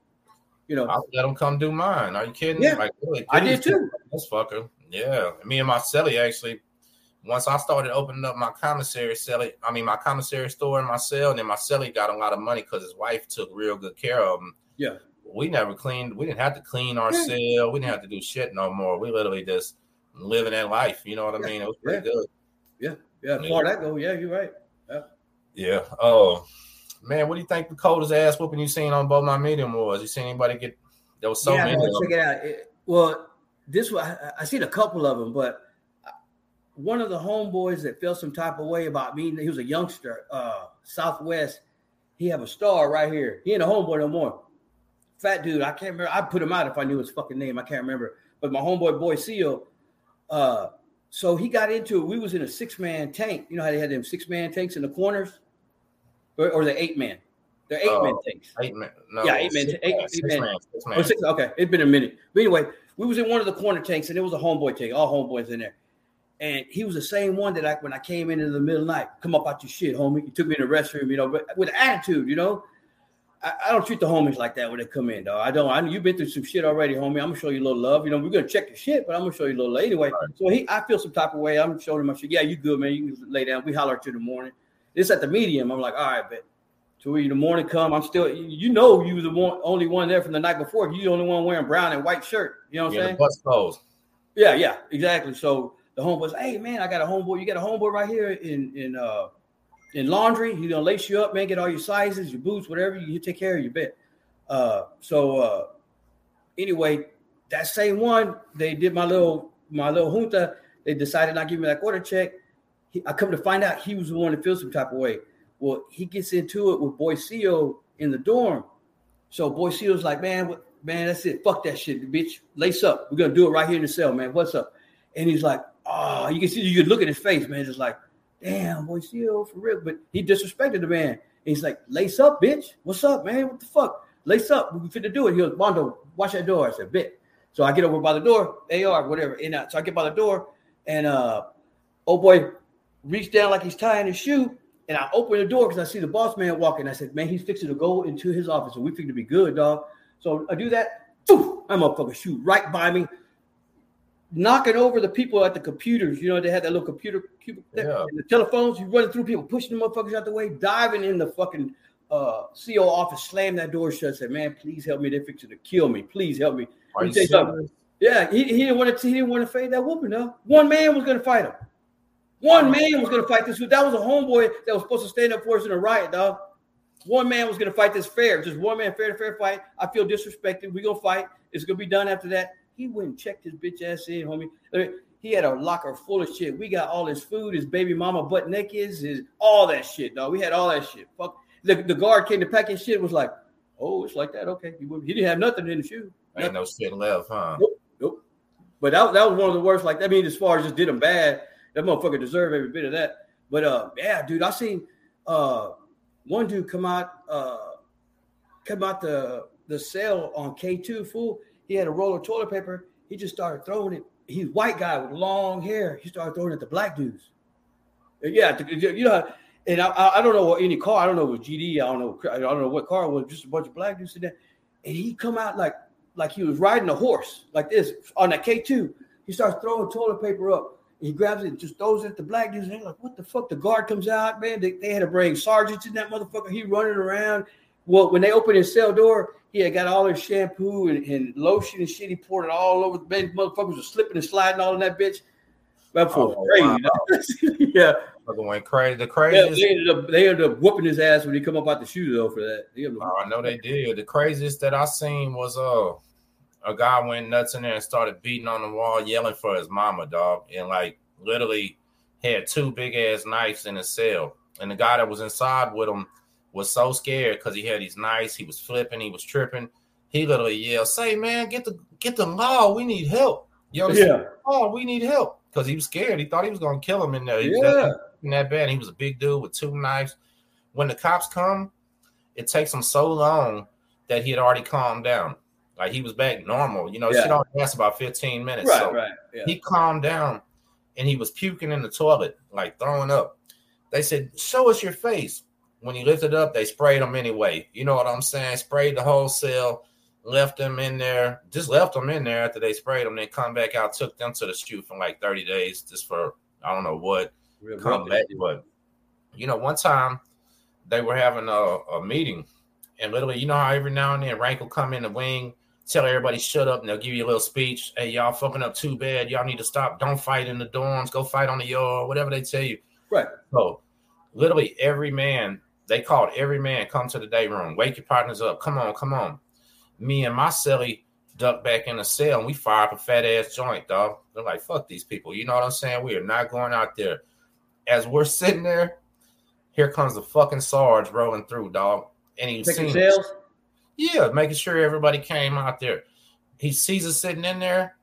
You know, I'll let him come do mine. Are you kidding? Yeah, like, really, I did too. This fucker. Yeah, me and my celly actually. Once I started opening up my commissary celly, I mean my commissary store and my cell, and then my celly got a lot of money because his wife took real good care of him. Yeah, we never cleaned. We didn't have to clean our yeah. cell. We didn't have to do shit no more. We literally just living that life. You know what I mean? It was pretty yeah. good. Yeah, yeah. As far that go, yeah, you're right. Yeah. Yeah. Oh man, what do you think the coldest ass whooping you seen on Beaumont medium was? You seen anybody get? There was so yeah, many. check it out. It, well, this one I, I seen a couple of them, but one of the homeboys that felt some type of way about me. He was a youngster, uh, Southwest. He have a star right here. He ain't a homeboy no more. Fat dude. I can't remember. I'd put him out if I knew his fucking name. I can't remember. But my homeboy Boy Seal, uh, so he got into it. We was in a six man tank. You know how they had them six man tanks in the corners, or, or the eight man. They're eight man oh, tanks. Eight man. No, yeah, eight man. Eight, eight man. man, six man. Oh, six, okay, it's been a minute. But anyway, we was in one of the corner tanks, and it was a homeboy tank. All homeboys in there. And he was the same one that I, when I came in in the middle of the night, come up out your shit, homie. He took me in the restroom, you know, but with attitude, you know. I, I, don't treat the homies like that when they come in, though. I don't. I you've been through some shit already, homie. I'm gonna show you a little love. You know, we're gonna check the shit, but I'm gonna show you a little love anyway. Right. So he, I feel some type of way. I'm showing him my shit. Yeah, you good, man. You can lay down. We holler at you in the morning. It's at the medium. I'm like, all right, bet. So when the morning come, I'm still. You know, you was the one, only one there from the night before. You the only one wearing brown and white shirt. You know what I'm saying? Bus clothes. Yeah, yeah, exactly. So the homeboy's, hey man, I got a homeboy. You got a homeboy right here in in uh in laundry. He's gonna lace you up, man. Get all your sizes, your boots, whatever. You take care of your bed. Uh, so uh, anyway, that same one, they did my little my little junta. They decided not to give me that quarter check. He, I come to find out he was the one that feels some type of way. Well, he gets into it with Boy Seal in the dorm. So Boy Seal's like, man, what, man, that's it. Fuck that shit, bitch. Lace up. We're gonna do it right here in the cell, man. What's up? And he's like, oh, you can see you can look at his face, man. Just like, damn, Boy Seal for real. But he disrespected the man. He's like, lace up, bitch. What's up, man? What the fuck? lace up. We fit to do it. He goes, Mondo, watch that door. I said, bit. So I get over by the door, AR, whatever. And uh, so I get by the door, and uh, oh boy, reached down like he's tying his shoe. And I open the door because I see the boss man walking. I said, man, he's fixing to go into his office. And we think to be good, dog. So I do that. Poof, I'm motherfucker shoot right by me, knocking over the people at the computers. You know, they had that little computer, yeah. the telephones. You running through people, pushing the motherfuckers out the way, diving in the fucking uh, CO office, slammed that door shut, said, "Man, please help me. They're fixing to kill me. Please help me." Are you serious? Yeah, he, he didn't want to. He didn't want to fade that whooping. No, one man was going to fight him. One man was going to fight this. That was a homeboy that was supposed to stand up for us in a riot, dog. One man was going to fight this fair, just one man, fair to fair fight. I feel disrespected. We gonna fight. It's gonna be done after that. He went and checked his bitch ass in, homie. He had a locker full of shit. We got all his food, his baby mama butt naked, his all that shit, dog. We had all that shit. Fuck the, the guard came to pack his shit. Was like, oh, it's like that. Okay, he, he didn't have nothing in the shoe. Ain't no shit left, huh? Nope, nope. But that, that was one of the worst. Like, I mean, as far as just did him bad, that motherfucker deserved every bit of that. But uh, yeah, dude, I seen uh one dude come out uh come out the the cell on K2 fool. He had a roll of toilet paper. He just started throwing it. He's white guy with long hair. He started throwing it at the black dudes. Yeah, you know, and I, I don't know what any car. I don't know what GD. I don't know. I don't know what car it was. Just a bunch of black dudes in there, and he come out like like he was riding a horse like this on that K two. He starts throwing toilet paper up. He grabs it and just throws it at the black dudes. And they're like, "What the fuck?" The guard comes out, man. They, they had to bring sergeants in that motherfucker. He running around. Well, when they open his cell door, he had got all his shampoo and, and lotion and shit. He poured it all over the bed. Motherfuckers were slipping and sliding all in that bitch. That oh, crazy. Wow. [laughs] yeah, Fucking went crazy. The craziest. Yeah, they, ended up, they ended up whooping his ass when he come up out the shoe though for that. Oh, I know they did. The craziest that I seen was uh a guy went nuts in there and started beating on the wall, yelling for his mama, dog, and like literally had two big ass knives in his cell. And the guy that was inside with him was so scared because he had these knives. He was flipping, he was tripping. He literally yelled, "Say, man, get the get the law. We need help. Yo, yeah. Oh, we need help." Because he was scared. He thought he was gonna kill him in there. He yeah in that bad. He was a big dude with two knives. When the cops come, it takes him so long that he had already calmed down. Like he was back normal. You know, yeah. shit only lasts about 15 minutes. Right, so right. Yeah. he calmed down and he was puking in the toilet, like throwing up. They said, Show us your face. When he lifted up, they sprayed him anyway. You know what I'm saying? Sprayed the whole cell, left him in there, just left him in there after they sprayed him. Then come back out, took them to the shoot for like 30 days just for I don't know what come back. But you know, one time they were having a, a meeting, and literally, you know how every now and then Rank will come in the wing, tell everybody shut up, and they'll give you a little speech. Hey, y'all fucking up too bad. Y'all need to stop. Don't fight in the dorms. Go fight on the yard. Whatever they tell you. Right. So literally every man they called every man come to the day room. Wake your partners up. Come on, come on. Me and my celly duck back in the cell and we fire up a fat ass joint, dog. They're like, fuck these people. You know what I'm saying? We are not going out there as we're sitting there, here comes the fucking Sarge rolling through, dog. And he's taking sales. Yeah, making sure everybody came out there. He sees us sitting in there,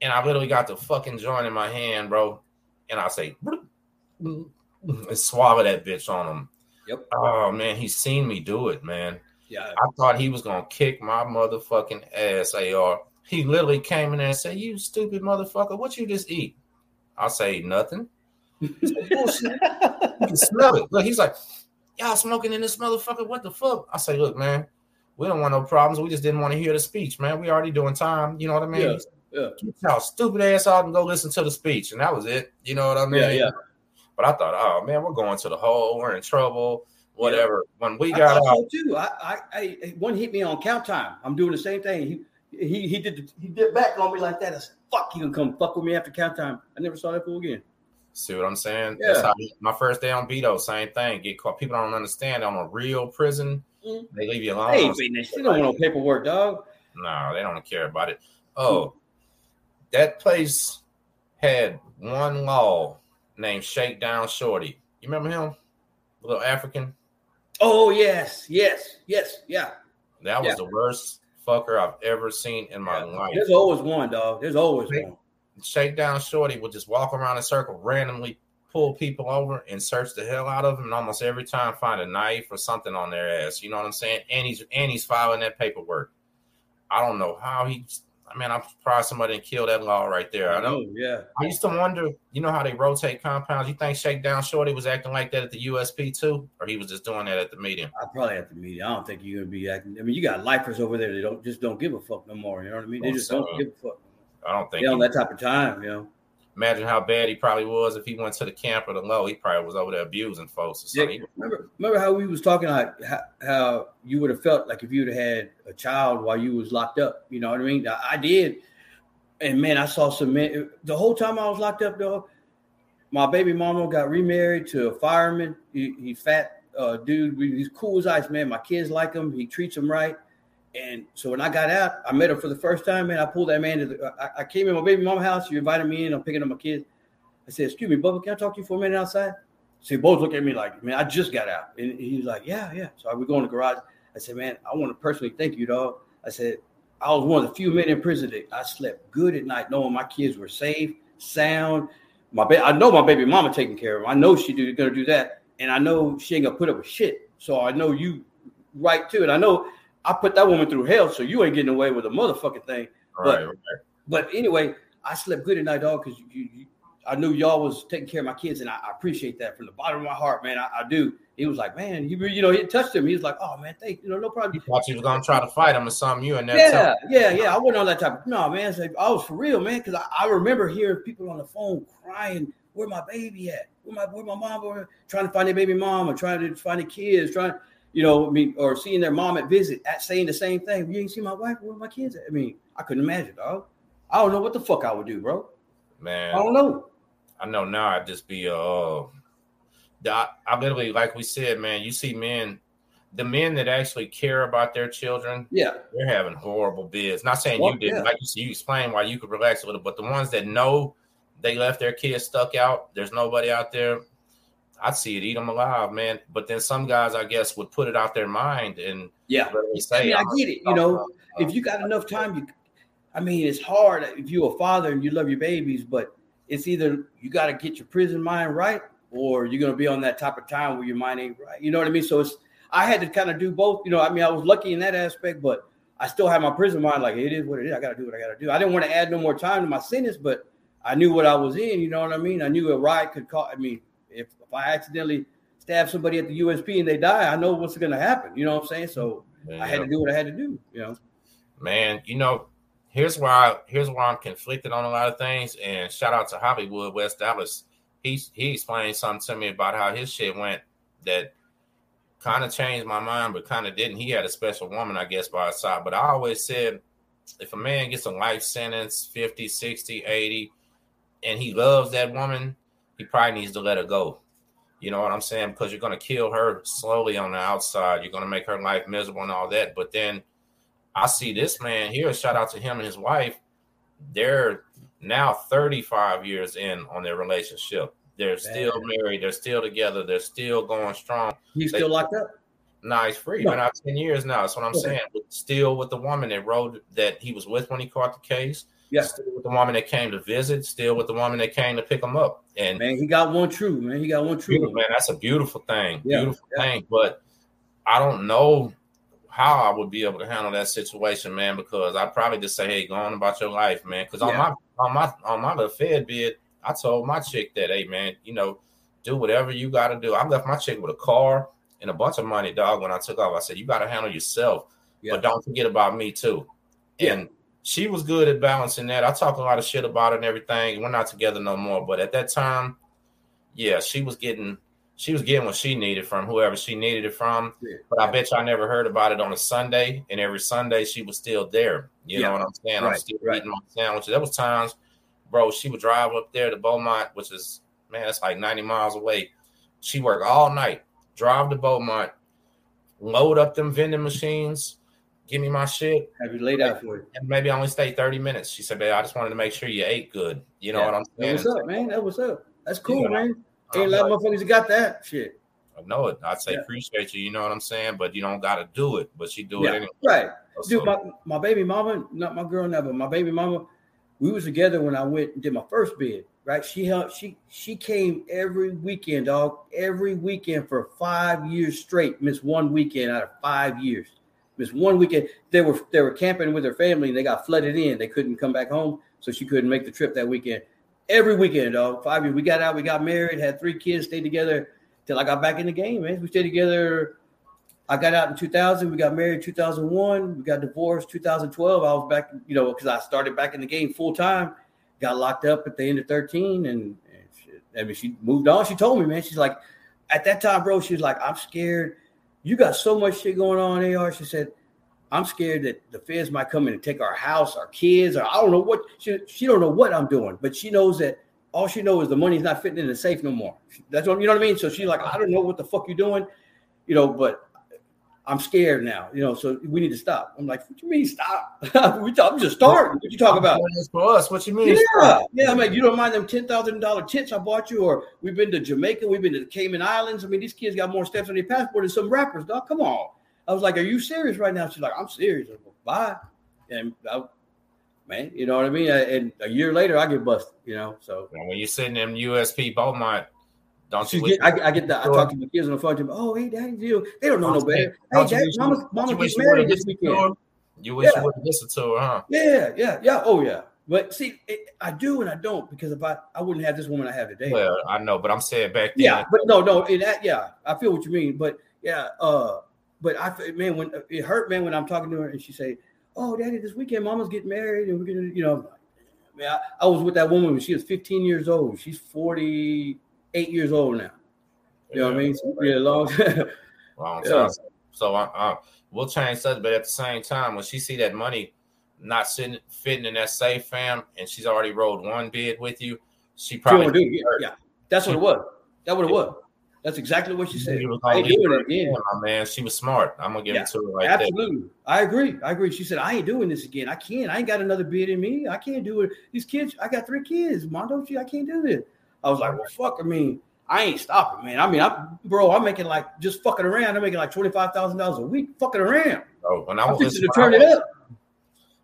and I literally got the fucking joint in my hand, bro. And I say, [laughs] and swallow that bitch on him. Yep. Oh man, he's seen me do it, man. Yeah. I thought he was gonna kick my motherfucking ass, AR. He literally came in there and said, You stupid motherfucker, what you just eat? I say nothing. He's like, you can smell it. Look, he's like, y'all smoking in this motherfucker. What the fuck? I say, look, man, we don't want no problems. We just didn't want to hear the speech, man. We already doing time. You know what I mean? Yeah. Yeah. Get y'all stupid ass out and go listen to the speech. And that was it. You know what I mean? Yeah, yeah. But I thought, oh man, we're going to the hole. We're in trouble. Whatever. When we got out, so too. I, I, I, one hit me on count time. I'm doing the same thing. He, he, he did, the, he did back on me like that. I said, "Fuck, you can come fuck with me after count time." I never saw that fool again. see what I'm saying? Yeah. That's how my first day on Beto, same thing. Get caught. People don't understand. On a real prison, Mm. they leave you alone. Hey, that don't want no paperwork, dog. No, they don't care about it. Oh, that place had one law named Shakedown Shorty. You remember him? The little African. Oh yes, yes, yes, yeah. That was Yeah. the worst fucker I've ever seen in my life. There's always one, dog. There's always Hey. one. Shakedown Shorty would just walk around in a circle, randomly pull people over and search the hell out of them, and almost every time find a knife or something on their ass. You know what I'm saying? And he's and he's filing that paperwork. I don't know how he. I mean, I'm surprised somebody didn't kill that law right there. I know. Oh, yeah. I used to wonder, you know how they rotate compounds. You think Shakedown Shorty was acting like that at the USP too, or he was just doing that at the meeting? I probably at the meeting. I don't think you're gonna be acting. I mean, you got lifers over there that don't just don't give a fuck no more. You know what I mean? They Oh, just so- don't give a fuck. I don't think. They on that type of time, you know. Imagine how bad he probably was if he went to the camp or the low. He probably was over there abusing folks or Yeah, remember, remember how we was talking how, how you would have felt like if you'd have had a child while you was locked up. You know what I mean? I, I did, and man, I saw some men. The whole time I was locked up, though, my baby mama got remarried to a fireman. He, he fat uh, dude. He's cool as ice, man. My kids like him. He treats them right. And so when I got out, I met her for the first time, man. I pulled that man to the. I, I came in my baby mama house. She invited me in. I'm picking up my kids. I said, "Excuse me, Bubba, can I talk to you for a minute outside?" So they both look at me like, "Man, I just got out." And he's like, "Yeah, yeah." So I we go in the garage. I said, "Man, I want to personally thank you, dog." I said, "I was one of the few men in prison that I slept good at night, knowing my kids were safe, sound. My ba- I know my baby mama taking care of them. I know she do gonna do that, and I know she ain't gonna put up with shit. So I know you right too, and I know I put that woman through hell, so you ain't getting away with a motherfucking thing. Right, right. But anyway, I slept good at night, dog, because you, you, I knew y'all was taking care of my kids, and I, I appreciate that from the bottom of my heart, man. I, I do. He was like, man, really- you know, he touched him. He was like, oh man, thank you, know, no problem. He thought you was gonna try to fight him or something. You and that. Yeah, yeah, yeah. I wasn't on that type. Of, no, man. I was for real, man, because I, I remember hearing people on the phone crying, "Where my baby at? Where my where my mom? Where, trying to find their baby mom, or trying to find the kids, trying, you know, I mean, or seeing their mom at visit, at saying the same thing. You ain't see my wife? Where my kids at? I mean, I couldn't imagine, dog. I don't know what the fuck I would do, bro. man. I don't know. I know now. I'd just be uh, I, I literally like we said, man. You see men, the men that actually care about their children, Yeah, they're having horrible bids. Not saying Well, you didn't, yeah. like you said, you explained why you could relax a little, but the ones that know they left their kids stuck out, there's nobody out there. I'd see it eat them alive, man. But then some guys, I guess, would put it out their mind and yeah. literally I say, mean, I oh, get it. You oh, know, oh, if you got enough time, you. I mean, it's hard if you're a father and you love your babies, but it's either you got to get your prison mind right, or you're gonna be on that type of time where your mind ain't right. You know what I mean? So it's. I had to kind of do both. You know, I mean, I was lucky in that aspect, but I still had my prison mind. Like it is what it is. I got to do what I got to do. I didn't want to add no more time to my sentence, but I knew what I was in. You know what I mean? I knew a riot could cause. I mean, if, if I accidentally stab somebody at the USP and they die, I know what's going to happen. You know what I'm saying? So I had to do what I had to do. You know. man, you know, here's why here's why I'm conflicted on a lot of things. And shout out to Hollywood West Dallas. He he explained something to me about how his shit went that kind of changed my mind, but kind of didn't. He had a special woman, I guess, by his side. But I always said if a man gets a life sentence, 50, 60, 80, and he loves that woman, he probably needs to let her go. You know what I'm saying? Because you're going to kill her slowly on the outside. You're going to make her life miserable and all that. But then I see this man here. Shout out to him and his wife. They're now 35 years in on their relationship. They're still married. They're still together. They're still going strong. He's They- still locked up. Nah, he's free. No. Been out 10 years now. That's what I'm Okay. saying. Still with the woman that wrote that he was with when he caught the case. Yeah. Still with the woman that came to visit. Still with the woman that came to pick him up. And Man, he got one true, man. He got one true. Man. That's a beautiful thing. Yeah, Beautiful yeah. thing. But I don't know how I would be able to handle that situation, man, because I'd probably just say, hey, go on about your life, man. Because on my on my on my little Fed bid, I told my chick that, hey man, you know, do whatever you gotta do. I left my chick with a car, and a bunch of money, dog. When I took off, I said, "You got to handle yourself, but don't forget about me too." And she was good at balancing that. I talk a lot of shit about it and everything. We're not together no more, but at that time, yeah, she was getting she was getting what she needed from whoever she needed it from. Yeah. But I bet you I never heard about it on a Sunday, and every Sunday she was still there. You Yeah. know what I'm saying? I'm still right. eating my sandwiches. There was times, bro, she would drive up there to Beaumont, which is man, it's like 90 miles away. She worked all night, drive to Beaumont, load up them vending machines, give me my shit, Have you laid out for it? and maybe I only stay 30 minutes. She said, babe, I just wanted to make sure you ate good. You know Yeah. what I'm saying? That what's up, man? That what's up. That's cool, Yeah. man. I'm Ain't a lot of motherfuckers got that shit. I know it. I'd say Yeah. appreciate you, you know what I'm saying? But you don't gotta do it. But she do Yeah. it anyway. Right. So, Dude, my, my baby mama, not my girl now, but my baby mama, we was together when I went and did my first bid. Right? She helped. She she came every weekend, dog. Every weekend for five years straight. Missed one weekend out of five years. Missed one weekend. They were they were camping with their family and they got flooded in. They couldn't come back home, so she couldn't make the trip that weekend. Every weekend, dog. Five years. We got out. We got married. Had three kids. Stayed together till I got back in the game, man. We stayed together I got out in 2000. We got married 2001. We got divorced 2012. I was back, you know, because I started back in the game full time. Got locked up at the end of 13, and, and. I mean, she moved on. She told me, man, she's like, at that time, bro, she was like, I'm scared. You got so much shit going on, AR. She said, I'm scared that the feds might come in and take our house, our kids, or I don't know what. She she don't know what I'm doing, but she knows that all she knows is the money's not fitting in the safe no more. That's what you know what I mean. So she's like, I don't know what the fuck you're doing, you know, but I'm scared now, you know, so we need to stop. I'm like, what you mean stop? [laughs] we talk, I'm just starting. What you talk about? for us. What you mean? Yeah, yeah. I'm like, you don't mind them ten thousand dollar tents I bought you, or we've been to Jamaica, we've been to the Cayman Islands. I mean, these kids got more steps on their passport than some rappers, dog. Come on. I was like, are you serious right now? She's like, I'm serious. I go, Bye. And I, man, you know what I mean. And a year later, I get busted. You know, so And when you're sitting in USP Beaumont, don't you? get, I, I get that. I talk to my kids on the phone. Them, oh, hey, daddy, you. They don't know no better. Hey, don't you dad, wish you- mama, mama gets married this weekend. her? You wish Yeah. you would have listened to her, huh? Yeah, yeah, yeah. Oh, yeah. But see, it, I do and I don't because if I, I wouldn't have this woman I have today. Well, I know, but I'm saying back then. yeah, but no, no. That, yeah, I feel what you mean. But yeah, uh, but I, man, when it hurt, man, when I'm talking to her and she say, "Oh, daddy, this weekend, mama's getting married and we're gonna," you know, man, I, I was with that woman when she was 15 years old. She's 48 years old now. You know what I mean? So, yeah, long. [laughs] Long Yeah. time. So I, I, we'll change subject, but at the same time, when she see that money not sitting fitting in that safe, fam, and she's already rolled one bid with you, she She probably it. Yeah, yeah, that's what it was. That what it was. That's exactly what she said. She was I ain't doing it again. my man. She was smart. I'm gonna give Yeah, it to her that. Absolutely. I agree. I agree. She said, I ain't doing this again. I can't. I ain't got another bid in me. I can't do it. These kids, I got three kids. Mondo, I can't do this. I was like, well, fuck. I mean, I ain't stopping, man. I mean, I, bro, I'm making like just fucking around. I'm making like $25,000 a week fucking around. Bro, when I I'm was fixing to turn it up.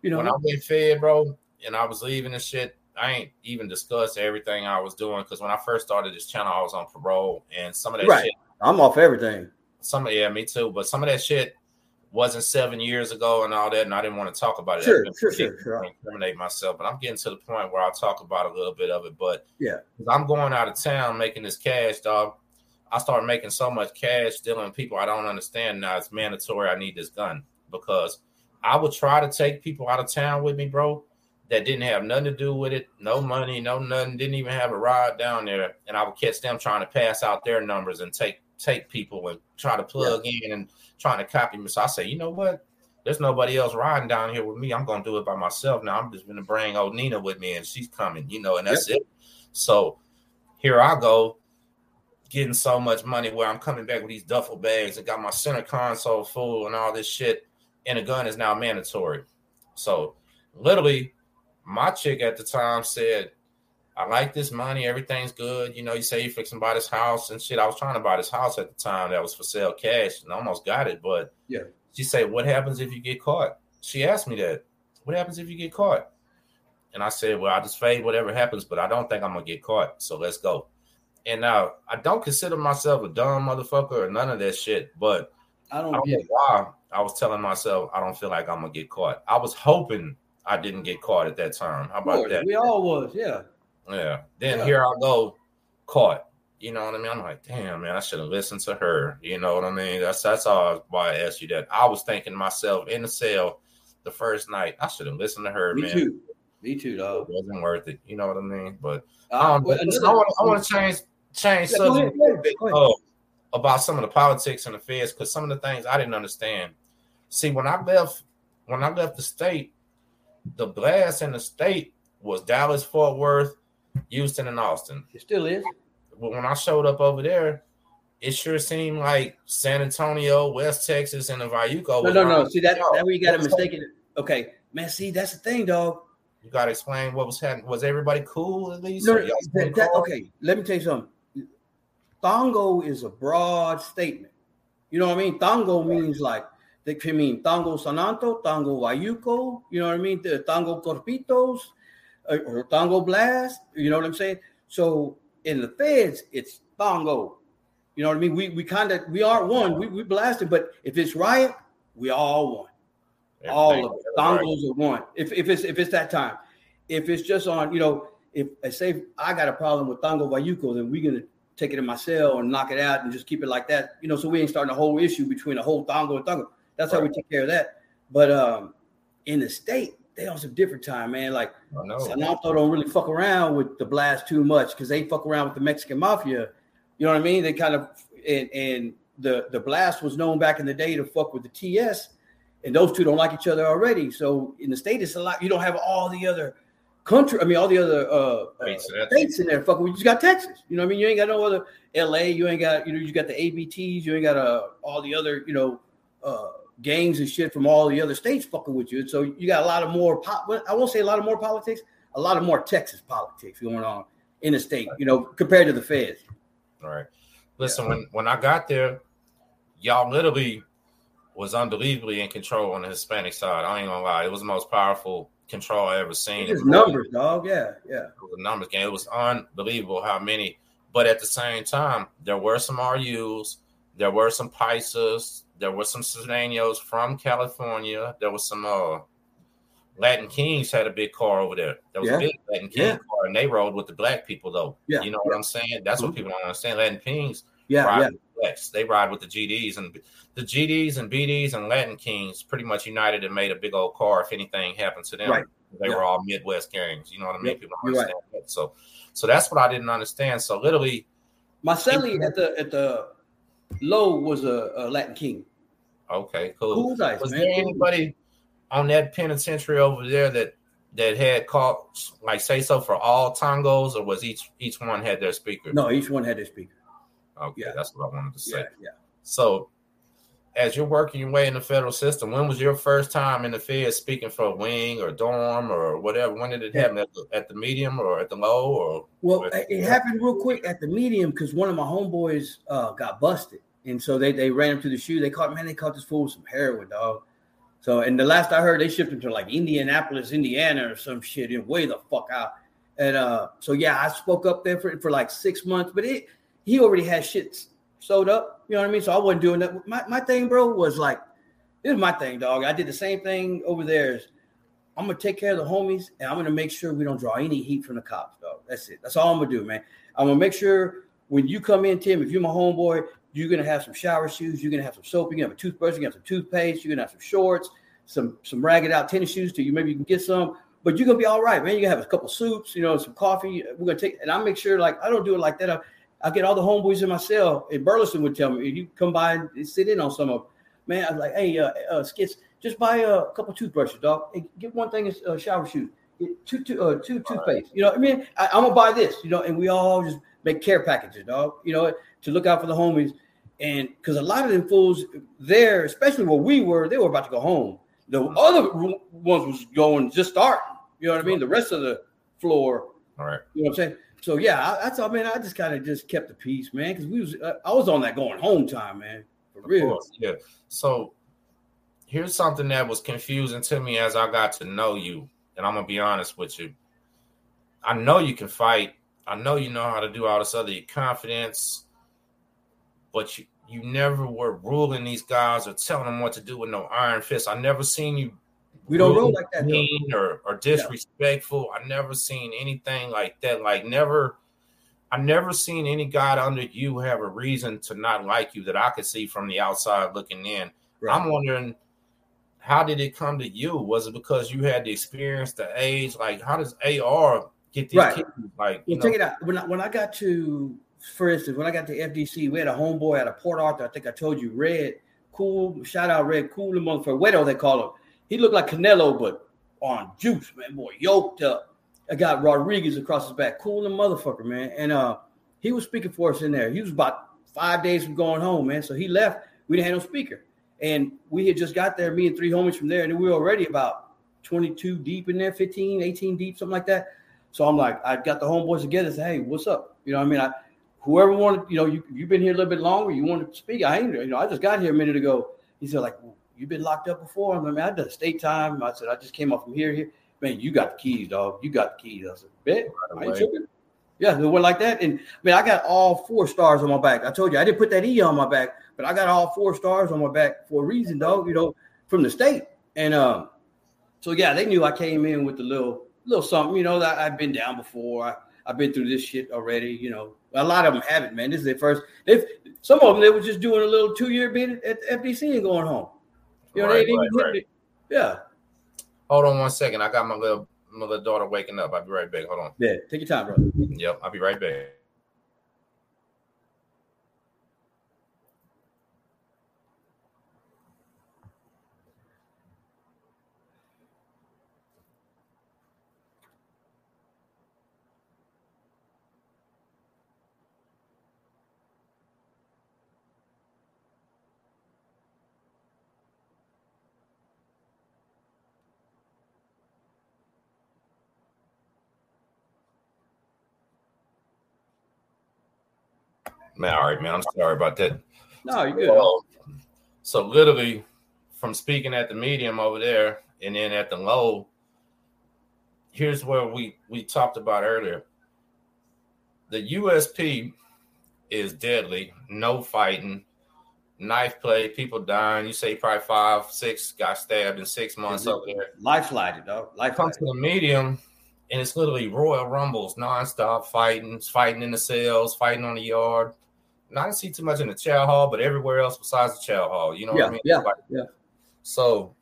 You know, when I went fed, bro, and I was leaving and shit, I ain't even discussed everything I was doing because when I first started this channel, I was on parole, and some of that Right. shit, I'm off everything. some of yeah, me too, but some of that shit wasn't seven years ago and all that, and I didn't want to talk about it. Sure, sure, sure, sure. Incriminate myself, but I'm getting to the point where I'll talk about a little bit of it. But Yeah. I'm going out of town making this cash, dog. I start making so much cash dealing with people I don't understand now. It's mandatory. I need this gun because I would try to take people out of town with me, bro, that didn't have nothing to do with it, no money, no nothing, didn't even have a ride down there, and I would catch them trying to pass out their numbers and take take people and try to plug in and trying to copy me. So I say, you know what? There's nobody else riding down here with me. I'm gonna do it by myself now. I'm just gonna bring old Nina with me, and she's coming, you know, and that's it. So here I go, getting so much money where I'm coming back with these duffel bags and got my center console full and all this shit, and a gun is now mandatory. So literally, my chick at the time said, I like this money, everything's good. You know, you say you fixing to buy this house and shit. I was trying to buy this house at the time that was for sale cash and I almost got it, but Yeah. she said, What happens if you get caught? She asked me that. What happens if you get caught? And I said, Well, I just fade whatever happens, but I don't think I'm gonna get caught. So let's go. And now I don't consider myself a dumb motherfucker or none of that shit, but I I don't don't get know why I was telling myself I don't feel like I'm gonna get caught. I was hoping I didn't get caught at that time. How about that? We all was, yeah. Yeah. Then Yeah. here I go, caught. You know what I mean? I'm like, damn, man, I should have listened to her. You know what I mean? That's that's all why I asked you that. I was thinking myself in the cell the first night, I should have listened to her, Me man. too. Me too, dog. It wasn't worth it. You know what I mean? But Uh, um, well, I another- want I want to change change Yeah, subject ahead. uh, about some of the politics and the feds because some of the things I didn't understand. See, when I left when I left the state, the blast in the state was Dallas, Fort Worth, Houston, and Austin. It still is. But when I showed up over there, it sure seemed like San Antonio, West Texas, and the Vayuco. No, no, no. See that? That where you got it mistaken. Okay, man. See, that's the thing, dog. You got to explain what was happening. Was everybody cool at least? No, Or no, y'all that- that- okay, let me tell you something. Tango is a broad statement. You know what I mean? Tango means like they can mean Tango Sananto, Tango Valluco, you know what I mean? The Tango Corpitos, or Tango Blast, you know what I'm saying? So in the feds, it's Tango. You know what I mean? We we kind of we are one, we, we blasted, but if it's riot, we all one all of it. Tangos are one. If if it's if it's that time, if it's just on, you know, if I say I got a problem with Tango Valluco, then we're gonna take it in my cell and knock it out and just keep it like that. You know, so we ain't starting a whole issue between a whole Tango and Tango. That's how we take care of that. But um in the state, they on some different time, man. Like I know. Don't really fuck around with the blast too much because they fuck around with the Mexican mafia. You know what I mean? They kind of and and the the blast was known back in the day to fuck with the TS, and those two don't like each other already. So in the state, it's a lot. You don't have all the other country. I mean, all the other uh, uh, States, states in there. Fucking, we just got Texas. You know what I mean? You ain't got no other L.A. You ain't got you know you got the ABTs. You ain't got uh, all the other you know. Uh, gangs and shit from all the other states fucking with you. So you got a lot of more. Po- I won't say a lot of more politics. A lot of more Texas politics going on in the state. You know, compared to the feds. All right. Listen, when when I got there, y'all literally was unbelievably in control on the Hispanic side. I ain't gonna lie, it was the most powerful control I ever seen. It's numbers, dog. Yeah, yeah. It was a numbers game. It was unbelievable how many. But at the same time, there were some RUs, there were some Paisas, there were some Sureños from California. There was some uh, Latin Kings had a big car over there. There was Yeah. a big Latin King Yeah. car, and they rode with the black people though. Yeah. You know what I'm saying? That's what people don't understand. Latin Kings Yeah, ride yeah. with the blacks. They ride with the GDs and the GDs and BDs and Latin Kings pretty much united and made a big old car if anything happened to them. Right. They Yeah. were all Midwest gangs. You know what I mean? Yep. People don't right. understand that. So so that's what I didn't understand. So literally, Marcelli at the at the low was a, a Latin king. okay, cool. Cool dice, Was man. there anybody on that penitentiary over there that that had called like say so for all tangos, or was each each one had their speaker? No, each one had their speaker. Okay, Yeah. that's what I wanted to say. Yeah, yeah. So, as you're working your way in the federal system, when was your first time in the Fed speaking for a wing or dorm or whatever? When did it happen? At the, at the medium or at the low or? Well, it happened real quick at the medium because one of my homeboys uh, got busted, and so they they ran him to the shoe. They caught man, they caught this fool with some heroin, dog. So, and the last I heard, they shipped him to like Indianapolis, Indiana, or some shit, and way the fuck out. And uh, so yeah, I spoke up there for for like six months, but it he already had shit sewed up. You know what I mean? So I wasn't doing that. My my thing, bro, was like this is my thing, dog. I did the same thing over there. I'm gonna take care of the homies, and I'm gonna make sure we don't draw any heat from the cops, dog. That's it. That's all I'm gonna do, man. I'm gonna make sure when you come in, Tim, if you're my homeboy, you're gonna have some shower shoes, you're gonna have some soap, you're gonna have a toothbrush, you're gonna have some toothpaste, you're gonna have some shorts, some some ragged out tennis shoes till you maybe you can get some, but you're gonna be all right, man. You're gonna have a couple soups, you know, some coffee. We're gonna take and I'll make sure like I don't do it like that. I, get all the homeboys in my cell. And Burleson would tell me, if you come by and sit in on some of them, man, I was like, hey, uh, uh skits, just buy a couple toothbrushes, dog. Hey, get one thing of uh, shower shoes. Get two, two, uh, two toothpaste. You know, what I mean, I, I'm gonna buy this. You know, and we all just make care packages, dog. You know, to look out for the homies, and because a lot of them fools there, especially where we were, they were about to go home. The other ones was going just starting. You know what I mean? The rest of the floor, All right. you know what I'm saying? So yeah, I, that's all, man. I just kind of just kept the peace, man, because we was uh, I was on that going home time, man, for Of real. course, yeah. So here's something that was confusing to me as I got to know you, and I'm gonna be honest with you. I know you can fight. I know you know how to do all this other your confidence, but you you never were ruling these guys or telling them what to do with no iron fist. I never seen you We don't roll like that, though. mean or, or disrespectful. I never seen anything like that. Like never. I've never seen any guy under you have a reason to not like you that I could see from the outside looking in. Right. I'm wondering how did it come to you? Was it because you had the experience, the age? Like, how does AR get these right. kids? Like, you well, know, check it out. When I, when I got to, for instance, when I got to FDC, we had a homeboy at a Port Arthur. I think I told you, Red, cool. Shout out Red, cool the motherfucker. Wedo, they call him. He looked like Canelo, but on juice, man. Boy, yoked up. I got Rodriguez across his back, cool the motherfucker, man. And uh, he was speaking for us in there. He was about five days from going home, man. So he left. We didn't have no speaker. And we had just got there, me and three homies from there, and we were already about 22 deep in there, 15, 18 deep, something like that. So I'm like, I got the homeboys together. Say, hey, what's up? You know, I mean, I whoever wanted, you know, you you've been here a little bit longer. You want to speak? I ain't, you know, I just got here a minute ago. He said, like, you've been locked up before. I mean, I done state time. I said, I just came up from here. Here, man, you got the keys, dog. You got the keys. I said, bet. I ain't tripping. Yeah, it went like that. And I mean, I got all four stars on my back. I told you I didn't put that E on my back, but I got all four stars on my back for a reason, dog. You know, from the state. And um, so yeah, they knew I came in with a little little something, you know, that I've been down before. I, I've been through this shit already, you know. A lot of them haven't, man. This is their first. If some of them they were just doing a little two year bid at FDC and going home. You know, right, they didn't right, right. Yeah. Hold on one second. I got my little my little daughter waking up. I'll be right back. Hold on. Yeah, take your time, bro. Yep, I'll be right back. All right, man. I'm sorry about that. No, you're good. Well, so literally, from speaking at the medium over there and then at the low, here's where we we talked about earlier. The USP is deadly. No fighting, knife play, people dying. You say probably five, six got stabbed in six months over there. Life flighted, though. Life comes to the medium, and it's literally Royal Rumbles, nonstop fighting, fighting in the cells, fighting on the yard not see too much in the chow hall, but everywhere else besides the chow hall. You know yeah, what I mean? Yeah, like, yeah. So,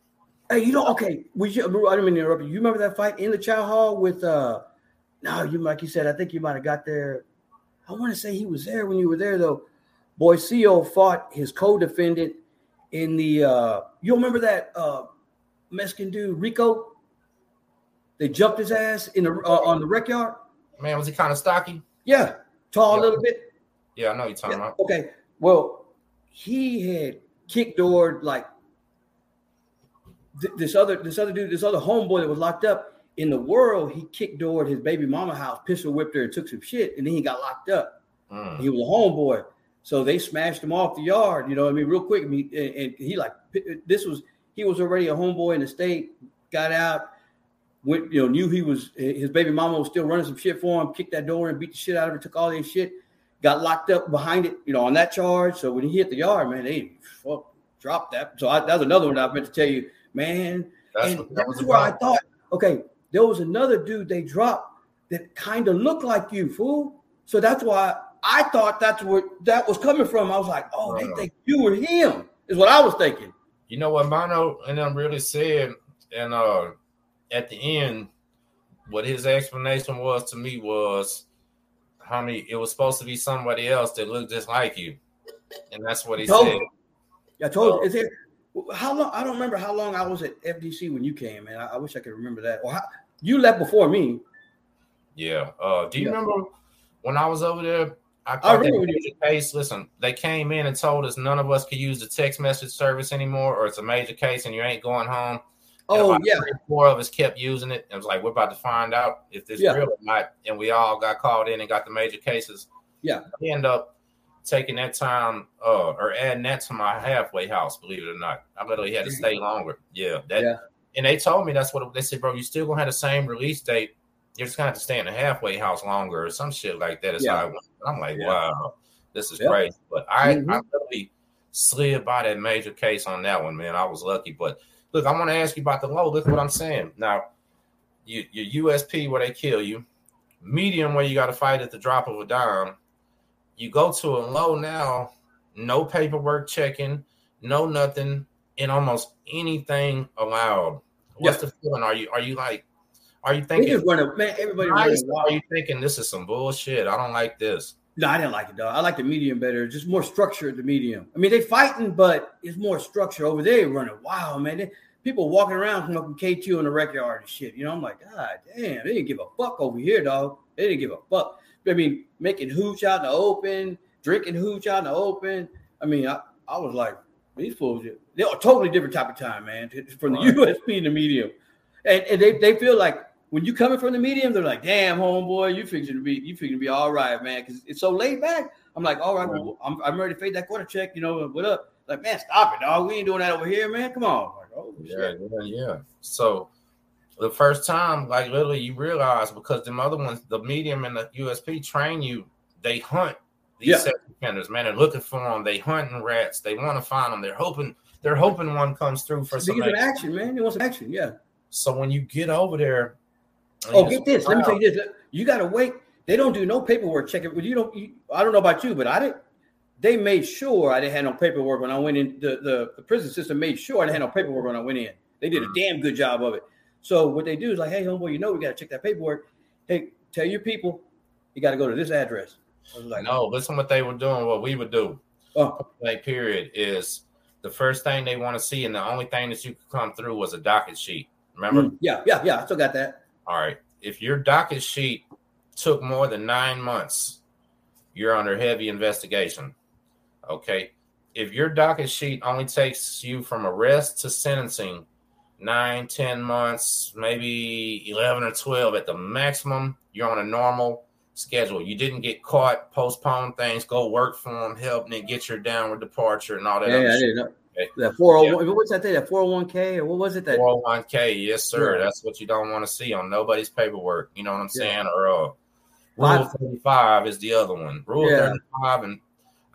hey, you know, okay, we I didn't mean to interrupt you. You remember that fight in the chow hall with uh? No, you like you said. I think you might have got there. I want to say he was there when you were there though. Boycio fought his co-defendant in the. uh You remember that uh Mexican dude Rico? They jumped his ass in the uh, on the rec yard. Man, was he kind of stocky? Yeah, tall a little bit. Yeah, I know you're talking yeah. about. Okay. Well, he had kicked door like th- this other this other dude, this other homeboy that was locked up in the world. He kicked door at his baby mama house, pistol whipped her, and took some shit, and then he got locked up. Mm. He was a homeboy, so they smashed him off the yard. You know, I mean, real quick. I mean, and, and he like this was he was already a homeboy in the state. Got out, went you know knew he was his baby mama was still running some shit for him. Kicked that door and beat the shit out of her. Took all his shit got locked up behind it, you know, on that charge. So when he hit the yard, man, they fuck, dropped that. So I, that was another one I meant to tell you, man. That's and that was where I thought, okay, there was another dude they dropped that kind of looked like you, fool. So that's why I thought that's where that was coming from. I was like, oh, they think you were him, is what I was thinking. You know what Mono and them really said, and uh at the end, what his explanation was to me was homie, it was supposed to be somebody else that looked just like you, and that's what he told said. Yeah, I told you. Is it how long? I don't remember how long I was at FDC when you came, man. I, I wish I could remember that. Or how, you left before me. Yeah. Uh, do you yeah. remember when I was over there? I, I remember the case. Listen, they came in and told us none of us could use the text message service anymore, or it's a major case and you ain't going home. Oh yeah, four of us kept using it. It was like we're about to find out if this yeah. real or not, and we all got called in and got the major cases. Yeah, we end up taking that time uh, or adding that to my halfway house. Believe it or not, I literally had to stay longer. Yeah, that. Yeah. And they told me that's what they said, bro. You still gonna have the same release date. You're just gonna have to stay in the halfway house longer or some shit like that. Is yeah. how I went. I'm like, yeah. wow, this is crazy. But I, mm-hmm. I really slid by that major case on that one, man. I was lucky, but Look, I want to ask you about the low. Look what I'm saying. Now, you, your USP where they kill you, medium where you got to fight at the drop of a dime. You go to a low now, no paperwork checking, no nothing, and almost anything allowed. What's yeah. the feeling? Are you are you like are you thinking running, man, everybody nice, Are you thinking this is some bullshit? I don't like this. No, I didn't like it, dog. I like the medium better. Just more structure at the medium. I mean, they fighting, but it's more structure over there. Running, wow, man. They, people walking around smoking K2 in the record yard and shit. You know, I'm like, God damn, they didn't give a fuck over here, dog. They didn't give a fuck. I mean, making hooch out in the open, drinking hooch out in the open. I mean, I, I was like, these fools, they're a totally different type of time, man, from the right. USP and the medium. And, and they, they feel like when you coming from the medium, they're like, damn, homeboy, you fixing to be, you fixing to be all right, man. Cause it's so laid back. I'm like, all right, well, I'm, I'm ready to fade that quarter check. You know, what up? Like, man, stop it, dog. We ain't doing that over here, man. Come on. Oh, yeah, yeah, yeah. So the first time, like literally, you realize because the other ones, the medium and the USP train you, they hunt these yeah. sex offenders. Man, they're looking for them. They hunting rats. They want to find them. They're hoping. They're hoping one comes through for some action, man. They want some action. Yeah. So when you get over there, oh, get this. Let me tell you this. You got to wait. They don't do no paperwork checking. You don't. You, I don't know about you, but I didn't they made sure I didn't have no paperwork when I went in. The, the, the prison system made sure I didn't have no paperwork when I went in. They did a mm. damn good job of it. So what they do is like, hey, homeboy, you know we got to check that paperwork. Hey, tell your people you got to go to this address. I was like, no, listen what they were doing. What we would do, oh. like period, is the first thing they want to see, and the only thing that you could come through was a docket sheet. Remember? Mm, yeah, yeah, yeah. I still got that. All right. If your docket sheet took more than nine months, you're under heavy investigation. Okay. If your docket sheet only takes you from arrest to sentencing nine, 10 months, maybe 11 or 12 at the maximum, you're on a normal schedule. You didn't get caught, postpone things, go work for them, help, and then get your downward departure and all that. Yeah, I didn't know. Okay. That 401, yeah. what's that thing? That 401k or what was it? That 401k, yes, sir. Yeah. That's what you don't want to see on nobody's paperwork. You know what I'm saying? Yeah. Or uh, Rule 35 is the other one. Rule 35 and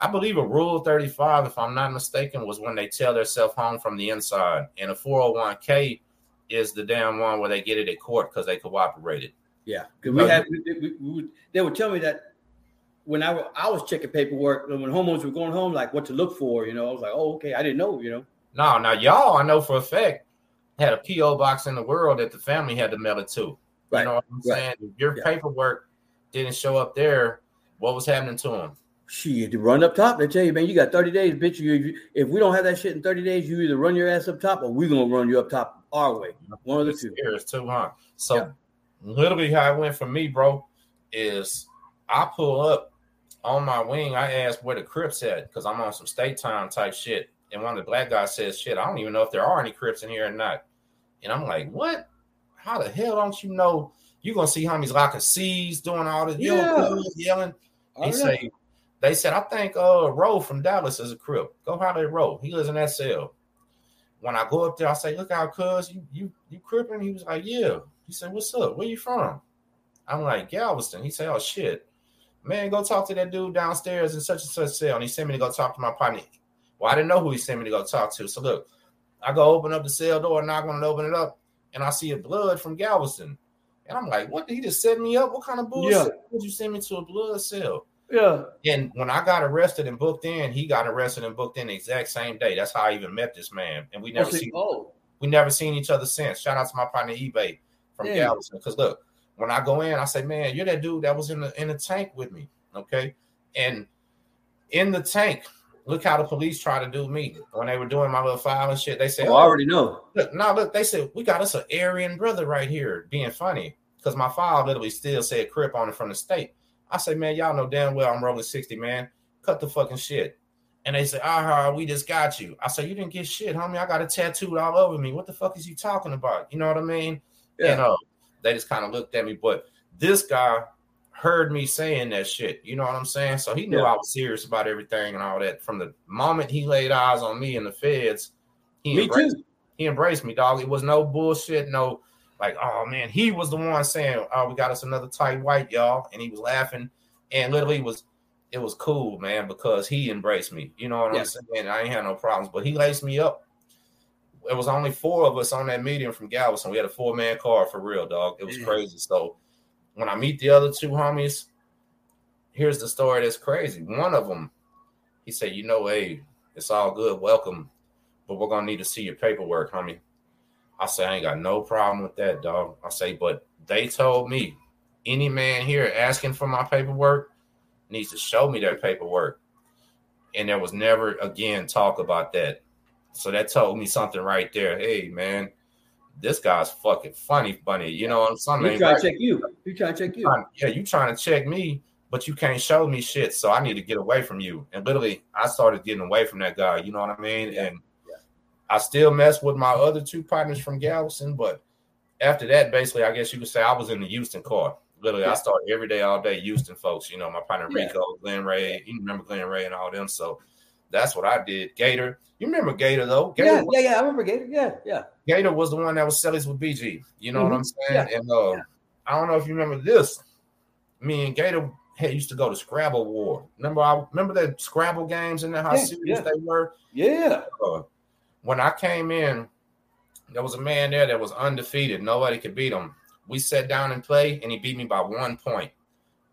I believe a rule 35, if I'm not mistaken, was when they tell themselves home from the inside. And a 401k is the damn one where they get it at court because they cooperated. Yeah. Because we had, we, we, they would tell me that when I, I was checking paperwork, when homeowners were going home, like what to look for, you know, I was like, oh, okay. I didn't know, you know. No, now y'all, I know for a fact, had a P.O. box in the world that the family had to mail it to. Right. You know what I'm right. saying? If your yeah. paperwork didn't show up there, what was happening to them? Shit, to run up top, they tell you, man, you got 30 days, bitch. You, if we don't have that shit in 30 days, you either run your ass up top or we're gonna run you up top our way. One of the two. It's too hard. So yeah. literally how it went for me, bro, is I pull up on my wing. I asked where the Crips at because I'm on some state time type shit. And one of the black guys says, Shit, I don't even know if there are any Crips in here or not. And I'm like, What? How the hell don't you know? You're gonna see homies locking C's, doing all this yeah. yelling. He say, they said, I think uh Roe from Dallas is a crip. Go holler at Roe. He lives in that cell. When I go up there, I say, Look out, cuz you you you cripping? He was like, Yeah. He said, What's up? Where you from? I'm like, Galveston. He said, Oh shit. Man, go talk to that dude downstairs in such and such cell. And he sent me to go talk to my partner. Well, I didn't know who he sent me to go talk to. So look, I go open up the cell door, knock on it, open it up, and I see a blood from Galveston. And I'm like, what did he just set me up? What kind of bullshit yeah. would you send me to a blood cell? Yeah. And when I got arrested and booked in, he got arrested and booked in the exact same day. That's how I even met this man. And we never oh, seen oh. we never seen each other since. Shout out to my partner eBay from yeah. Galveston. Because look, when I go in, I say, Man, you're that dude that was in the in the tank with me. Okay. And in the tank, look how the police try to do me when they were doing my little file and shit. They said, oh, I already know. Look, no, look, they said, We got us an Aryan brother right here being funny. Because my file literally still said crip on it from the state. I say, man, y'all know damn well I'm rolling 60, man. Cut the fucking shit. And they say, ah, we just got you. I say, you didn't get shit, homie. I got a tattooed all over me. What the fuck is you talking about? You know what I mean? Yeah. And uh, they just kind of looked at me. But this guy heard me saying that shit. You know what I'm saying? So he knew yeah. I was serious about everything and all that. From the moment he laid eyes on me in the feds, he me embraced, too. He embraced me, dog. It was no bullshit, no like, oh man, he was the one saying, "Oh, we got us another tight white, y'all," and he was laughing, and literally was it was cool, man, because he embraced me. You know what I'm saying? I ain't had no problems, but he laced me up. It was only four of us on that medium from Galveston. We had a four man car for real, dog. It was crazy. So when I meet the other two homies, here's the story that's crazy. One of them, he said, "You know, hey, it's all good, welcome, but we're gonna need to see your paperwork, homie." I say, "I ain't got no problem with that, dog." I say, "But they told me any man here asking for my paperwork needs to show me their paperwork." And there was never again talk about that. So that told me something right there. Hey, man, this guy's fucking funny, funny. You know what I'm saying? He trying to check you. He trying to check you. Yeah, you trying to check me, but you can't show me shit. So I need to get away from you. And literally, I started getting away from that guy. You know what I mean? Yeah. And yeah. I still mess with my other two partners from Galveston, but after that, basically, I guess you could say I was in the Houston car. Literally, yeah. I started every day, all day, Houston folks. You know, my partner Rico, Glenn Ray. You remember Glenn Ray and all them. So that's what I did. Gator. You remember Gator though? Gator yeah, was, yeah, yeah. I remember Gator. Yeah, yeah. Gator was the one that was Cellies with BG. You know mm-hmm. what I'm saying? Yeah. And uh, yeah. I don't know if you remember this. Me and Gator had used to go to Scrabble War. Remember, I remember the Scrabble games and how yeah, serious they were. Yeah. Uh, when I came in, there was a man there that was undefeated. Nobody could beat him. We sat down and played, and he beat me by one point,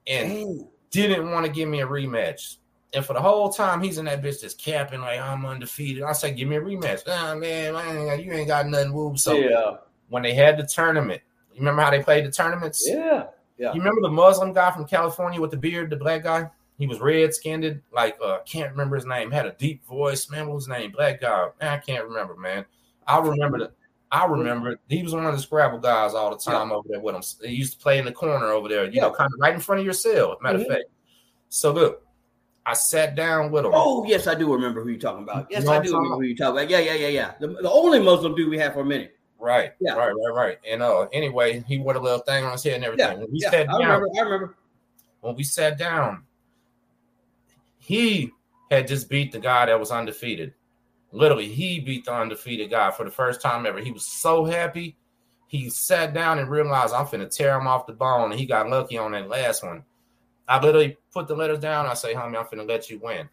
and Dang. didn't want to give me a rematch. And for the whole time, he's in that bitch just capping like I'm undefeated. I said, give me a rematch. Man, man, you ain't got nothing moved. So yeah. when they had the tournament, you remember how they played the tournaments? Yeah. Yeah. You remember the Muslim guy from California with the beard, the black guy? He was red skinned, like uh can't remember his name, had a deep voice. Man, what was his name? Black guy. Man, I can't remember, man. I remember that. I remember he was one of the Scrabble guys all the time yeah. over there with him. He used to play in the corner over there, you yeah. know, kind of right in front of your cell. Matter mm-hmm. of fact. So look, I sat down with him. Oh, yes, I do remember who you're talking about. Yes, you know I do remember who you're talking about. Yeah, yeah, yeah, yeah. The, the only Muslim dude we had for a minute. Right. Yeah. Right, right, right. And uh anyway, he wore a little thing on his head and everything. Yeah, when we yeah, sat down, I remember, I remember. When we sat down, he had just beat the guy that was undefeated. Literally, he beat the undefeated guy for the first time ever. He was so happy. He sat down and realized I'm finna tear him off the bone. And he got lucky on that last one. I literally put the letters down. I say, homie, I'm finna let you win.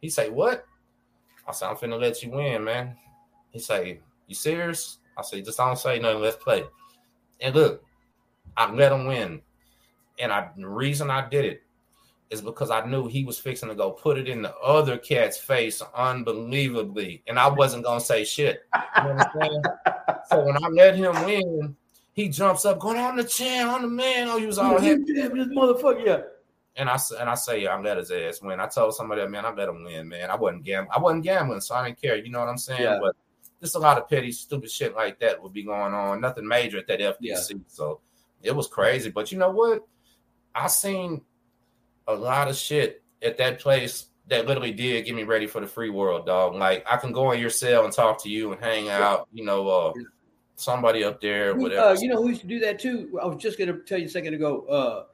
He say, what? I say, I'm finna let you win, man. He say, you serious? I say, just don't say nothing. Let's play. And look, I let him win. And I, the reason I did it is because I knew he was fixing to go put it in the other cat's face unbelievably. And I wasn't going to say shit. You understand? so when I let him win, he jumps up, going on the chair, on the man. Oh, he was all happy. This motherfucker, yeah. And I and I say I let his ass win. I told somebody, that man, I let him win, man. I wasn't gambling. I wasn't gambling, so I didn't care. You know what I'm saying? Yeah. But just a lot of petty, stupid shit like that would be going on. Nothing major at that FDC. Yeah. So it was crazy. But you know what? I seen a lot of shit at that place that literally did get me ready for the free world, dog. Like I can go in your cell and talk to you and hang out. You know, uh, somebody up there, whatever. Uh, you know who used to do that too? I was just gonna tell you a second ago. Uh,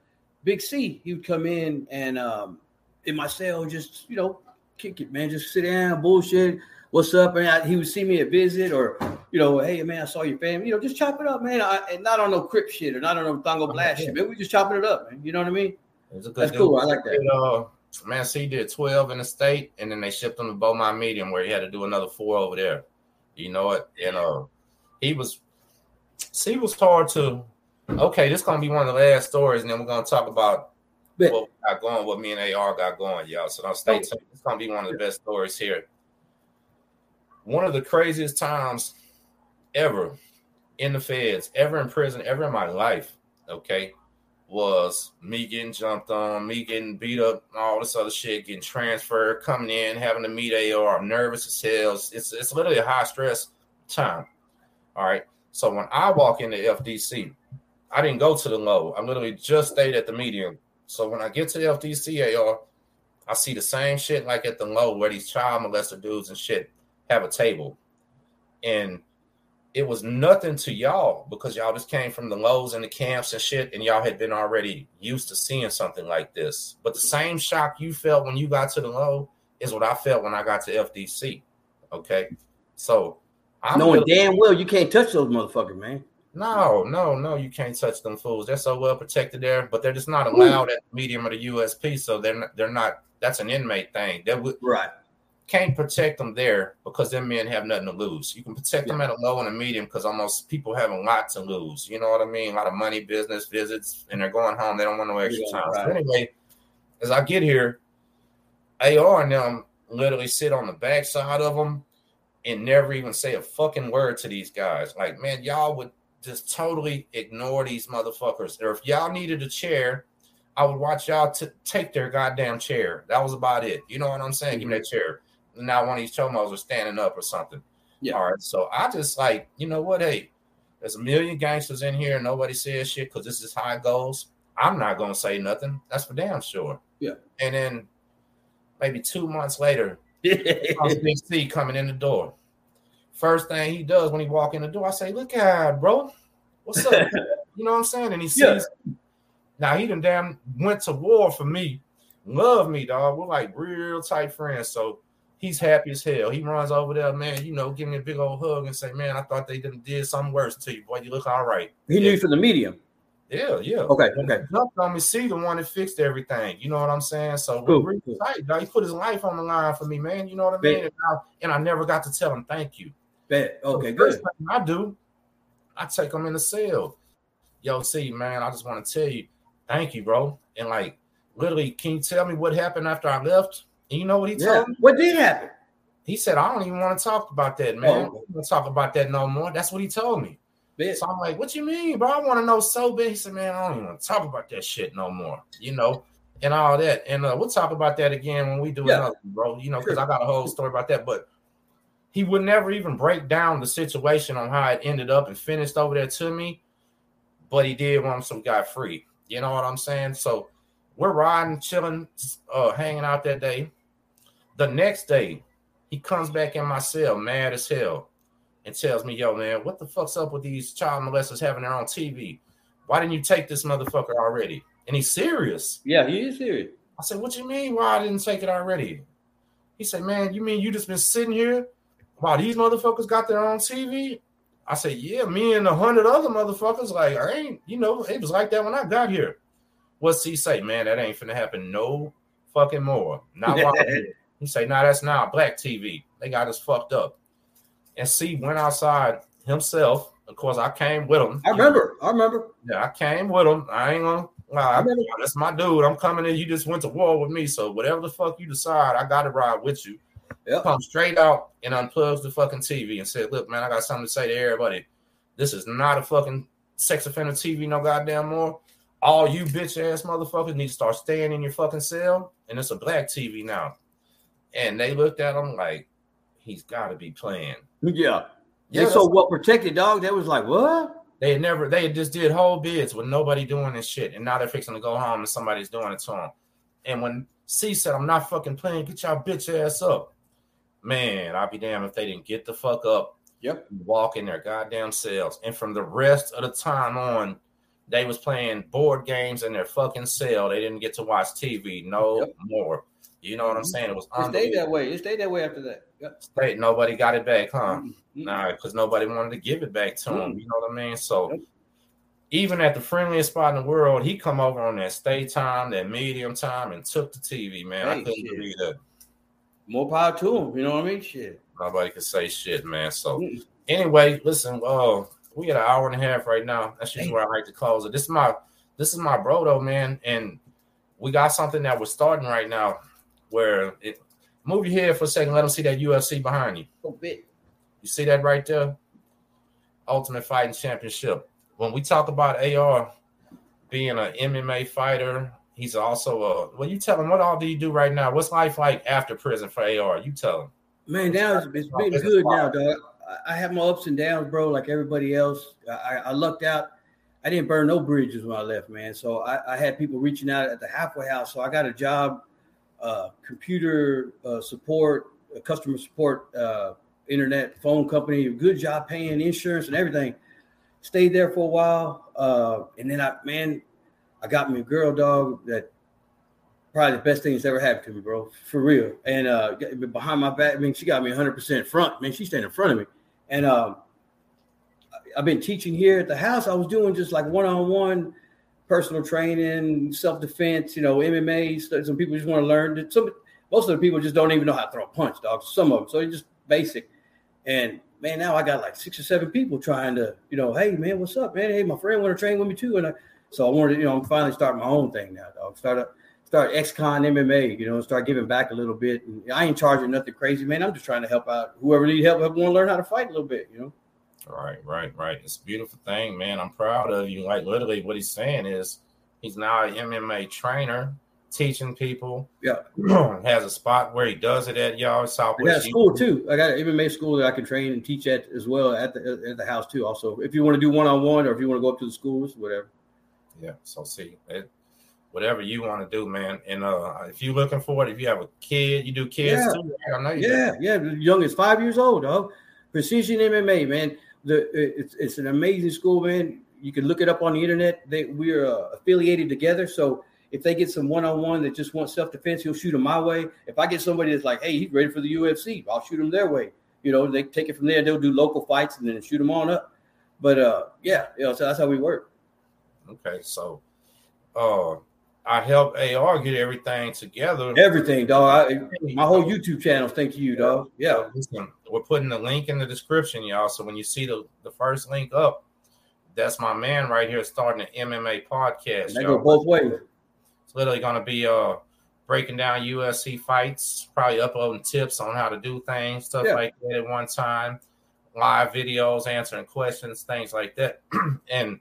Big C, he would come in and um, in my cell, just you know, kick it, man, just sit down, bullshit. What's up? And I, he would see me at visit, or you know, hey man, I saw your family. You know, just chop it up, man. I, and not on no crip shit or not on no Tango Blast yeah. shit, man. We just chopping it up, man. You know what I mean? That's dude. cool. I like that. Uh, man, C did 12 in the state, and then they shipped him to Beaumont Medium where he had to do another four over there. You know what? And uh, he was C was hard to. Okay, this gonna be one of the last stories, and then we're gonna talk about but, what got going, what me and AR got going, y'all. So don't stay tuned. It's gonna be one of the best stories here. One of the craziest times ever in the feds, ever in prison, ever in my life. Okay, was me getting jumped on, me getting beat up, all this other shit, getting transferred, coming in, having to meet AR. I'm nervous as hell. It's it's literally a high stress time. All right. So when I walk into FDC, I didn't go to the low. I literally just stayed at the medium. So when I get to the FDC AR, I see the same shit like at the low where these child molester dudes and shit have a table. And it was nothing to y'all because y'all just came from the lows and the camps and shit, and y'all had been already used to seeing something like this. But the same shock you felt when you got to the low is what I felt when I got to FDC. Okay. So I'm knowing really, damn well you can't touch those motherfuckers, man. No, no, no, you can't touch them fools. They're so well protected there, but they're just not allowed Ooh. at the medium of the USP. So they're not, they're not. That's an inmate thing. That would right. can't protect them there because them men have nothing to lose. You can protect yeah. them at a low and a medium because almost people have a lot to lose. You know what I mean? A lot of money, business, visits, and they're going home. They don't want no extra yeah, time. Right. So anyway, as I get here, AR and them literally sit on the backside of them and never even say a fucking word to these guys. Like, man, y'all would just totally ignore these motherfuckers. Or if y'all needed a chair, I would watch y'all to take their goddamn chair. That was about it. You know what I'm saying? Mm-hmm. Give me that chair. Now one of these chomos are standing up or something. Yeah. All right. So I just like, you know what? Hey, there's a million gangsters in here. and Nobody says shit because this is how it goes. I'm not gonna say nothing. That's for damn sure. Yeah. And then maybe two months later, Big C coming in the door. First thing he does when he walk in the door, I say, "Look at bro, what's up?" [laughs] you know what I'm saying? And he sees. Yeah. Now he done damn went to war for me, love me, dog. We're like real tight friends. So he's happy as hell. He runs over there, man. You know, give me a big old hug and say, "Man, I thought they didn't did something worse to you, boy. You look all right." He yeah. knew from the medium. Yeah, yeah. Okay, okay. Jumped on me, see the one that fixed everything. You know what I'm saying? So cool. really tight, dog. He put his life on the line for me, man. You know what I mean? And I, and I, never got to tell him thank you. Bet. Okay, so good. I do. I take him in the cell. Yo, see, man, I just want to tell you, thank you, bro. And like, literally, can you tell me what happened after I left? And you know what he yeah. told me? What did happen? He said, I don't even want to talk about that, oh, man. Oh. I don't want to talk about that no more. That's what he told me. So I'm like, what you mean, bro? I want to know so bad. He said, man, I don't even want to talk about that shit no more, you know, and all that. And uh, we'll talk about that again when we do yeah. another, bro, you know, because sure. I got a whole story about that. But he would never even break down the situation on how it ended up and finished over there to me. But he did want some guy free. You know what I'm saying? So we're riding, chilling, uh, hanging out that day. The next day, he comes back in my cell, mad as hell and tells me, yo, man, what the fuck's up with these child molesters having their own TV? Why didn't you take this motherfucker already? And he's serious. Yeah, he is serious. I said, what you mean why I didn't take it already? He said, man, you mean you just been sitting here while these motherfuckers got their own TV? I said, yeah, me and a hundred other motherfuckers, like, I ain't, you know, it was like that when I got here. What's he say, man? That ain't finna happen no fucking more. Not [laughs] while He say, nah, that's not black TV. They got us fucked up and C went outside himself. Of course, I came with him. I remember. I remember. Yeah, I came with him. I ain't gonna. Nah, that's my dude. I'm coming in. You just went to war with me, so whatever the fuck you decide, I got to ride with you. Yep. Come straight out and unplugs the fucking TV and said, "Look, man, I got something to say to everybody. This is not a fucking sex offender TV, no goddamn more. All you bitch ass motherfuckers need to start staying in your fucking cell, and it's a black TV now." And they looked at him like, "He's got to be playing." Yeah. Yeah. so what protected dog? That was like what? They had never. They just did whole bids with nobody doing this shit, and now they're fixing to go home and somebody's doing it to them. And when C said, "I'm not fucking playing. Get y'all bitch ass up." Man, I'll be damned if they didn't get the fuck up. Yep. Walk in their goddamn cells, and from the rest of the time on, they was playing board games in their fucking cell. They didn't get to watch TV no yep. more. You know what I'm mm-hmm. saying? It was it stayed that way. It stayed that way after that. Yep. Stayed. Nobody got it back, huh? Mm-hmm. Nah, because nobody wanted to give it back to him. Mm-hmm. You know what I mean? So yep. even at the friendliest spot in the world, he come over on that stay time, that medium time, and took the TV. Man, hey, I couldn't shit. believe that. More power to him. You know what I mean? Shit. Nobody could say shit, man. So mm-hmm. anyway, listen. Uh, we got an hour and a half right now. That's just where I like to close it. This is my this is my bro though, man, and we got something that we're starting right now where it move your head for a second, let them see that UFC behind you. A bit. You see that right there? Ultimate Fighting Championship. When we talk about AR being an MMA fighter, he's also a well, you tell him what all do you do right now? What's life like after prison for AR? You tell him. Man, now it's, it's been good now, dog. I have my ups and downs, bro, like everybody else. I, I lucked out. I didn't burn no bridges when I left, man. So I, I, had people reaching out at the halfway house. So I got a job uh, computer uh, support, uh, customer support, uh, internet phone company. Good job paying insurance and everything. Stayed there for a while, and then I man, I got me a girl dog that probably the best thing that's ever happened to me, bro, for real. And uh, behind my back, I mean, she got me 100 percent front. Man, she's standing in front of me, and um, I've been teaching here at the house. I was doing just like one on one personal training, self defense, you know, MMA. Some people just want to learn. Some most of the people just don't even know how to throw a punch, dog. Some of them, so it's just basic. And man, now I got like six or seven people trying to, you know, hey man, what's up, man? Hey, my friend want to train with me too, and I, so I wanted, you know, I'm finally starting my own thing now, dog. Start up, start XCon MMA, you know, start giving back a little bit. And I ain't charging nothing crazy, man. I'm just trying to help out whoever need help, want to learn how to fight a little bit, you know. Right, right, right. It's a beautiful thing, man. I'm proud of you. Like literally, what he's saying is he's now an MMA trainer teaching people. Yeah. [clears throat] has a spot where he does it at y'all Southwest. I got a school too. I got an MMA school that I can train and teach at as well at the at the house too. Also, if you want to do one on one or if you want to go up to the schools, whatever. Yeah. So see, it, whatever you want to do, man. And uh if you're looking for it, if you have a kid, you do kids yeah. too. I know you yeah, yeah. The youngest five years old, dog. Precision MMA, man. The it's it's an amazing school, man. You can look it up on the internet. They we're uh, affiliated together, so if they get some one on one that just wants self defense, he'll shoot them my way. If I get somebody that's like, hey, he's ready for the UFC, I'll shoot them their way. You know, they take it from there. They'll do local fights and then shoot them on up. But uh, yeah, you know, so that's how we work. Okay, so uh, I help AR get everything together. Everything, dog. I, my whole YouTube channel. Thank you, dog. Yeah. Listen, we're putting the link in the description, y'all. So when you see the, the first link up, that's my man right here starting an MMA podcast. They go both ways. It's literally going to be uh breaking down UFC fights, probably uploading tips on how to do things, stuff yeah. like that at one time, live videos, answering questions, things like that. [clears throat] and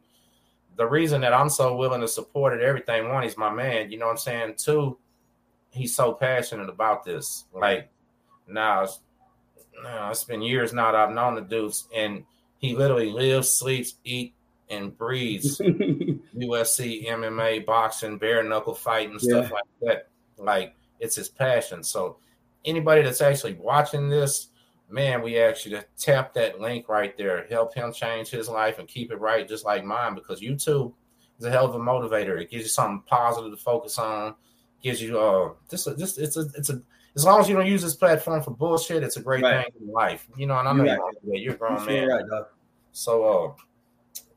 the reason that I'm so willing to support it, everything, one, he's my man, you know what I'm saying? Two, he's so passionate about this. Like now, it's, now it's been years now that I've known the dudes, and he literally lives, sleeps, eat, and breathes [laughs] UFC, MMA, boxing, bare knuckle fighting, stuff yeah. like that. Like it's his passion. So anybody that's actually watching this, man, we ask you to tap that link right there, help him change his life and keep it right, just like mine, because YouTube is a hell of a motivator. It gives you something positive to focus on. Gives you uh this this it's a it's a as long as you don't use this platform for bullshit, it's a great right. thing in life. You know, and I know you're, right. you're, grown man. Right, so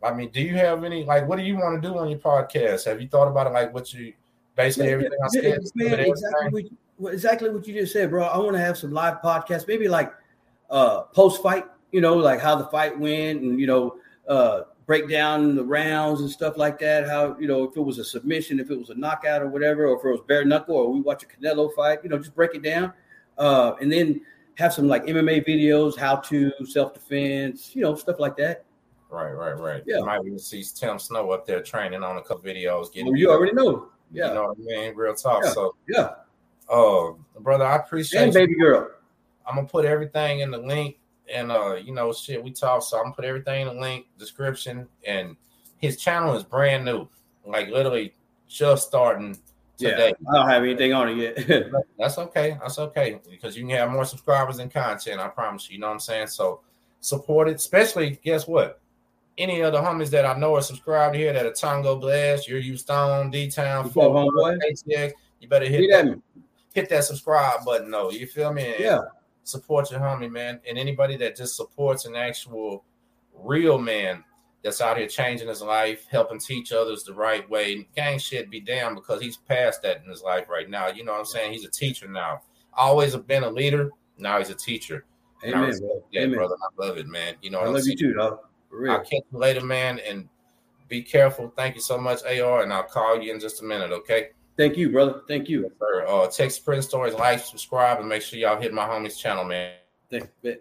uh I mean, do you have any like what do you want to do on your podcast? Have you thought about it? Like what you basically yeah, everything I said? Man, exactly what, exactly what you just said, bro. I want to have some live podcasts, maybe like uh post fight, you know, like how the fight went and you know, uh break down the rounds and stuff like that. How you know if it was a submission, if it was a knockout or whatever, or if it was bare knuckle, or we watch a Canelo fight, you know, just break it down. Uh and then have some like MMA videos, how to self defense, you know, stuff like that. Right, right, right. Yeah. You might even see Tim Sno up there training on a couple videos. Getting well, you already know. Yeah. You know what I mean? Real talk. Yeah. So yeah. Oh, brother, I appreciate and baby girl. I'm gonna put everything in the link and uh, you know, shit, we talk. So I'm gonna put everything in the link description. And his channel is brand new, like literally just starting today. Yeah, I don't have anything on it yet. [laughs] That's okay. That's okay. Because you can have more subscribers and content, I promise you. You know what I'm saying? So support it, especially guess what? any of the homies that I know are subscribed here that are Tango Blast, you're you Stone, D Town, you better hit that, hit that subscribe button though. You feel me? Yeah. Support your homie, man. And anybody that just supports an actual real man that's out here changing his life, helping teach others the right way. Gang shit be damn because he's past that in his life right now. You know what I'm saying? He's a teacher now. Always have been a leader. Now he's a teacher. Amen. Yeah, Amen. brother. I love it, man. You know, I love you too, dog. I'll catch you later, man, and be careful. Thank you so much, AR, and I'll call you in just a minute, okay? Thank you, brother. Thank you. Yes, sir. Uh, Texas Prison Stories, like, subscribe, and make sure y'all hit my homie's channel, man. Thank you.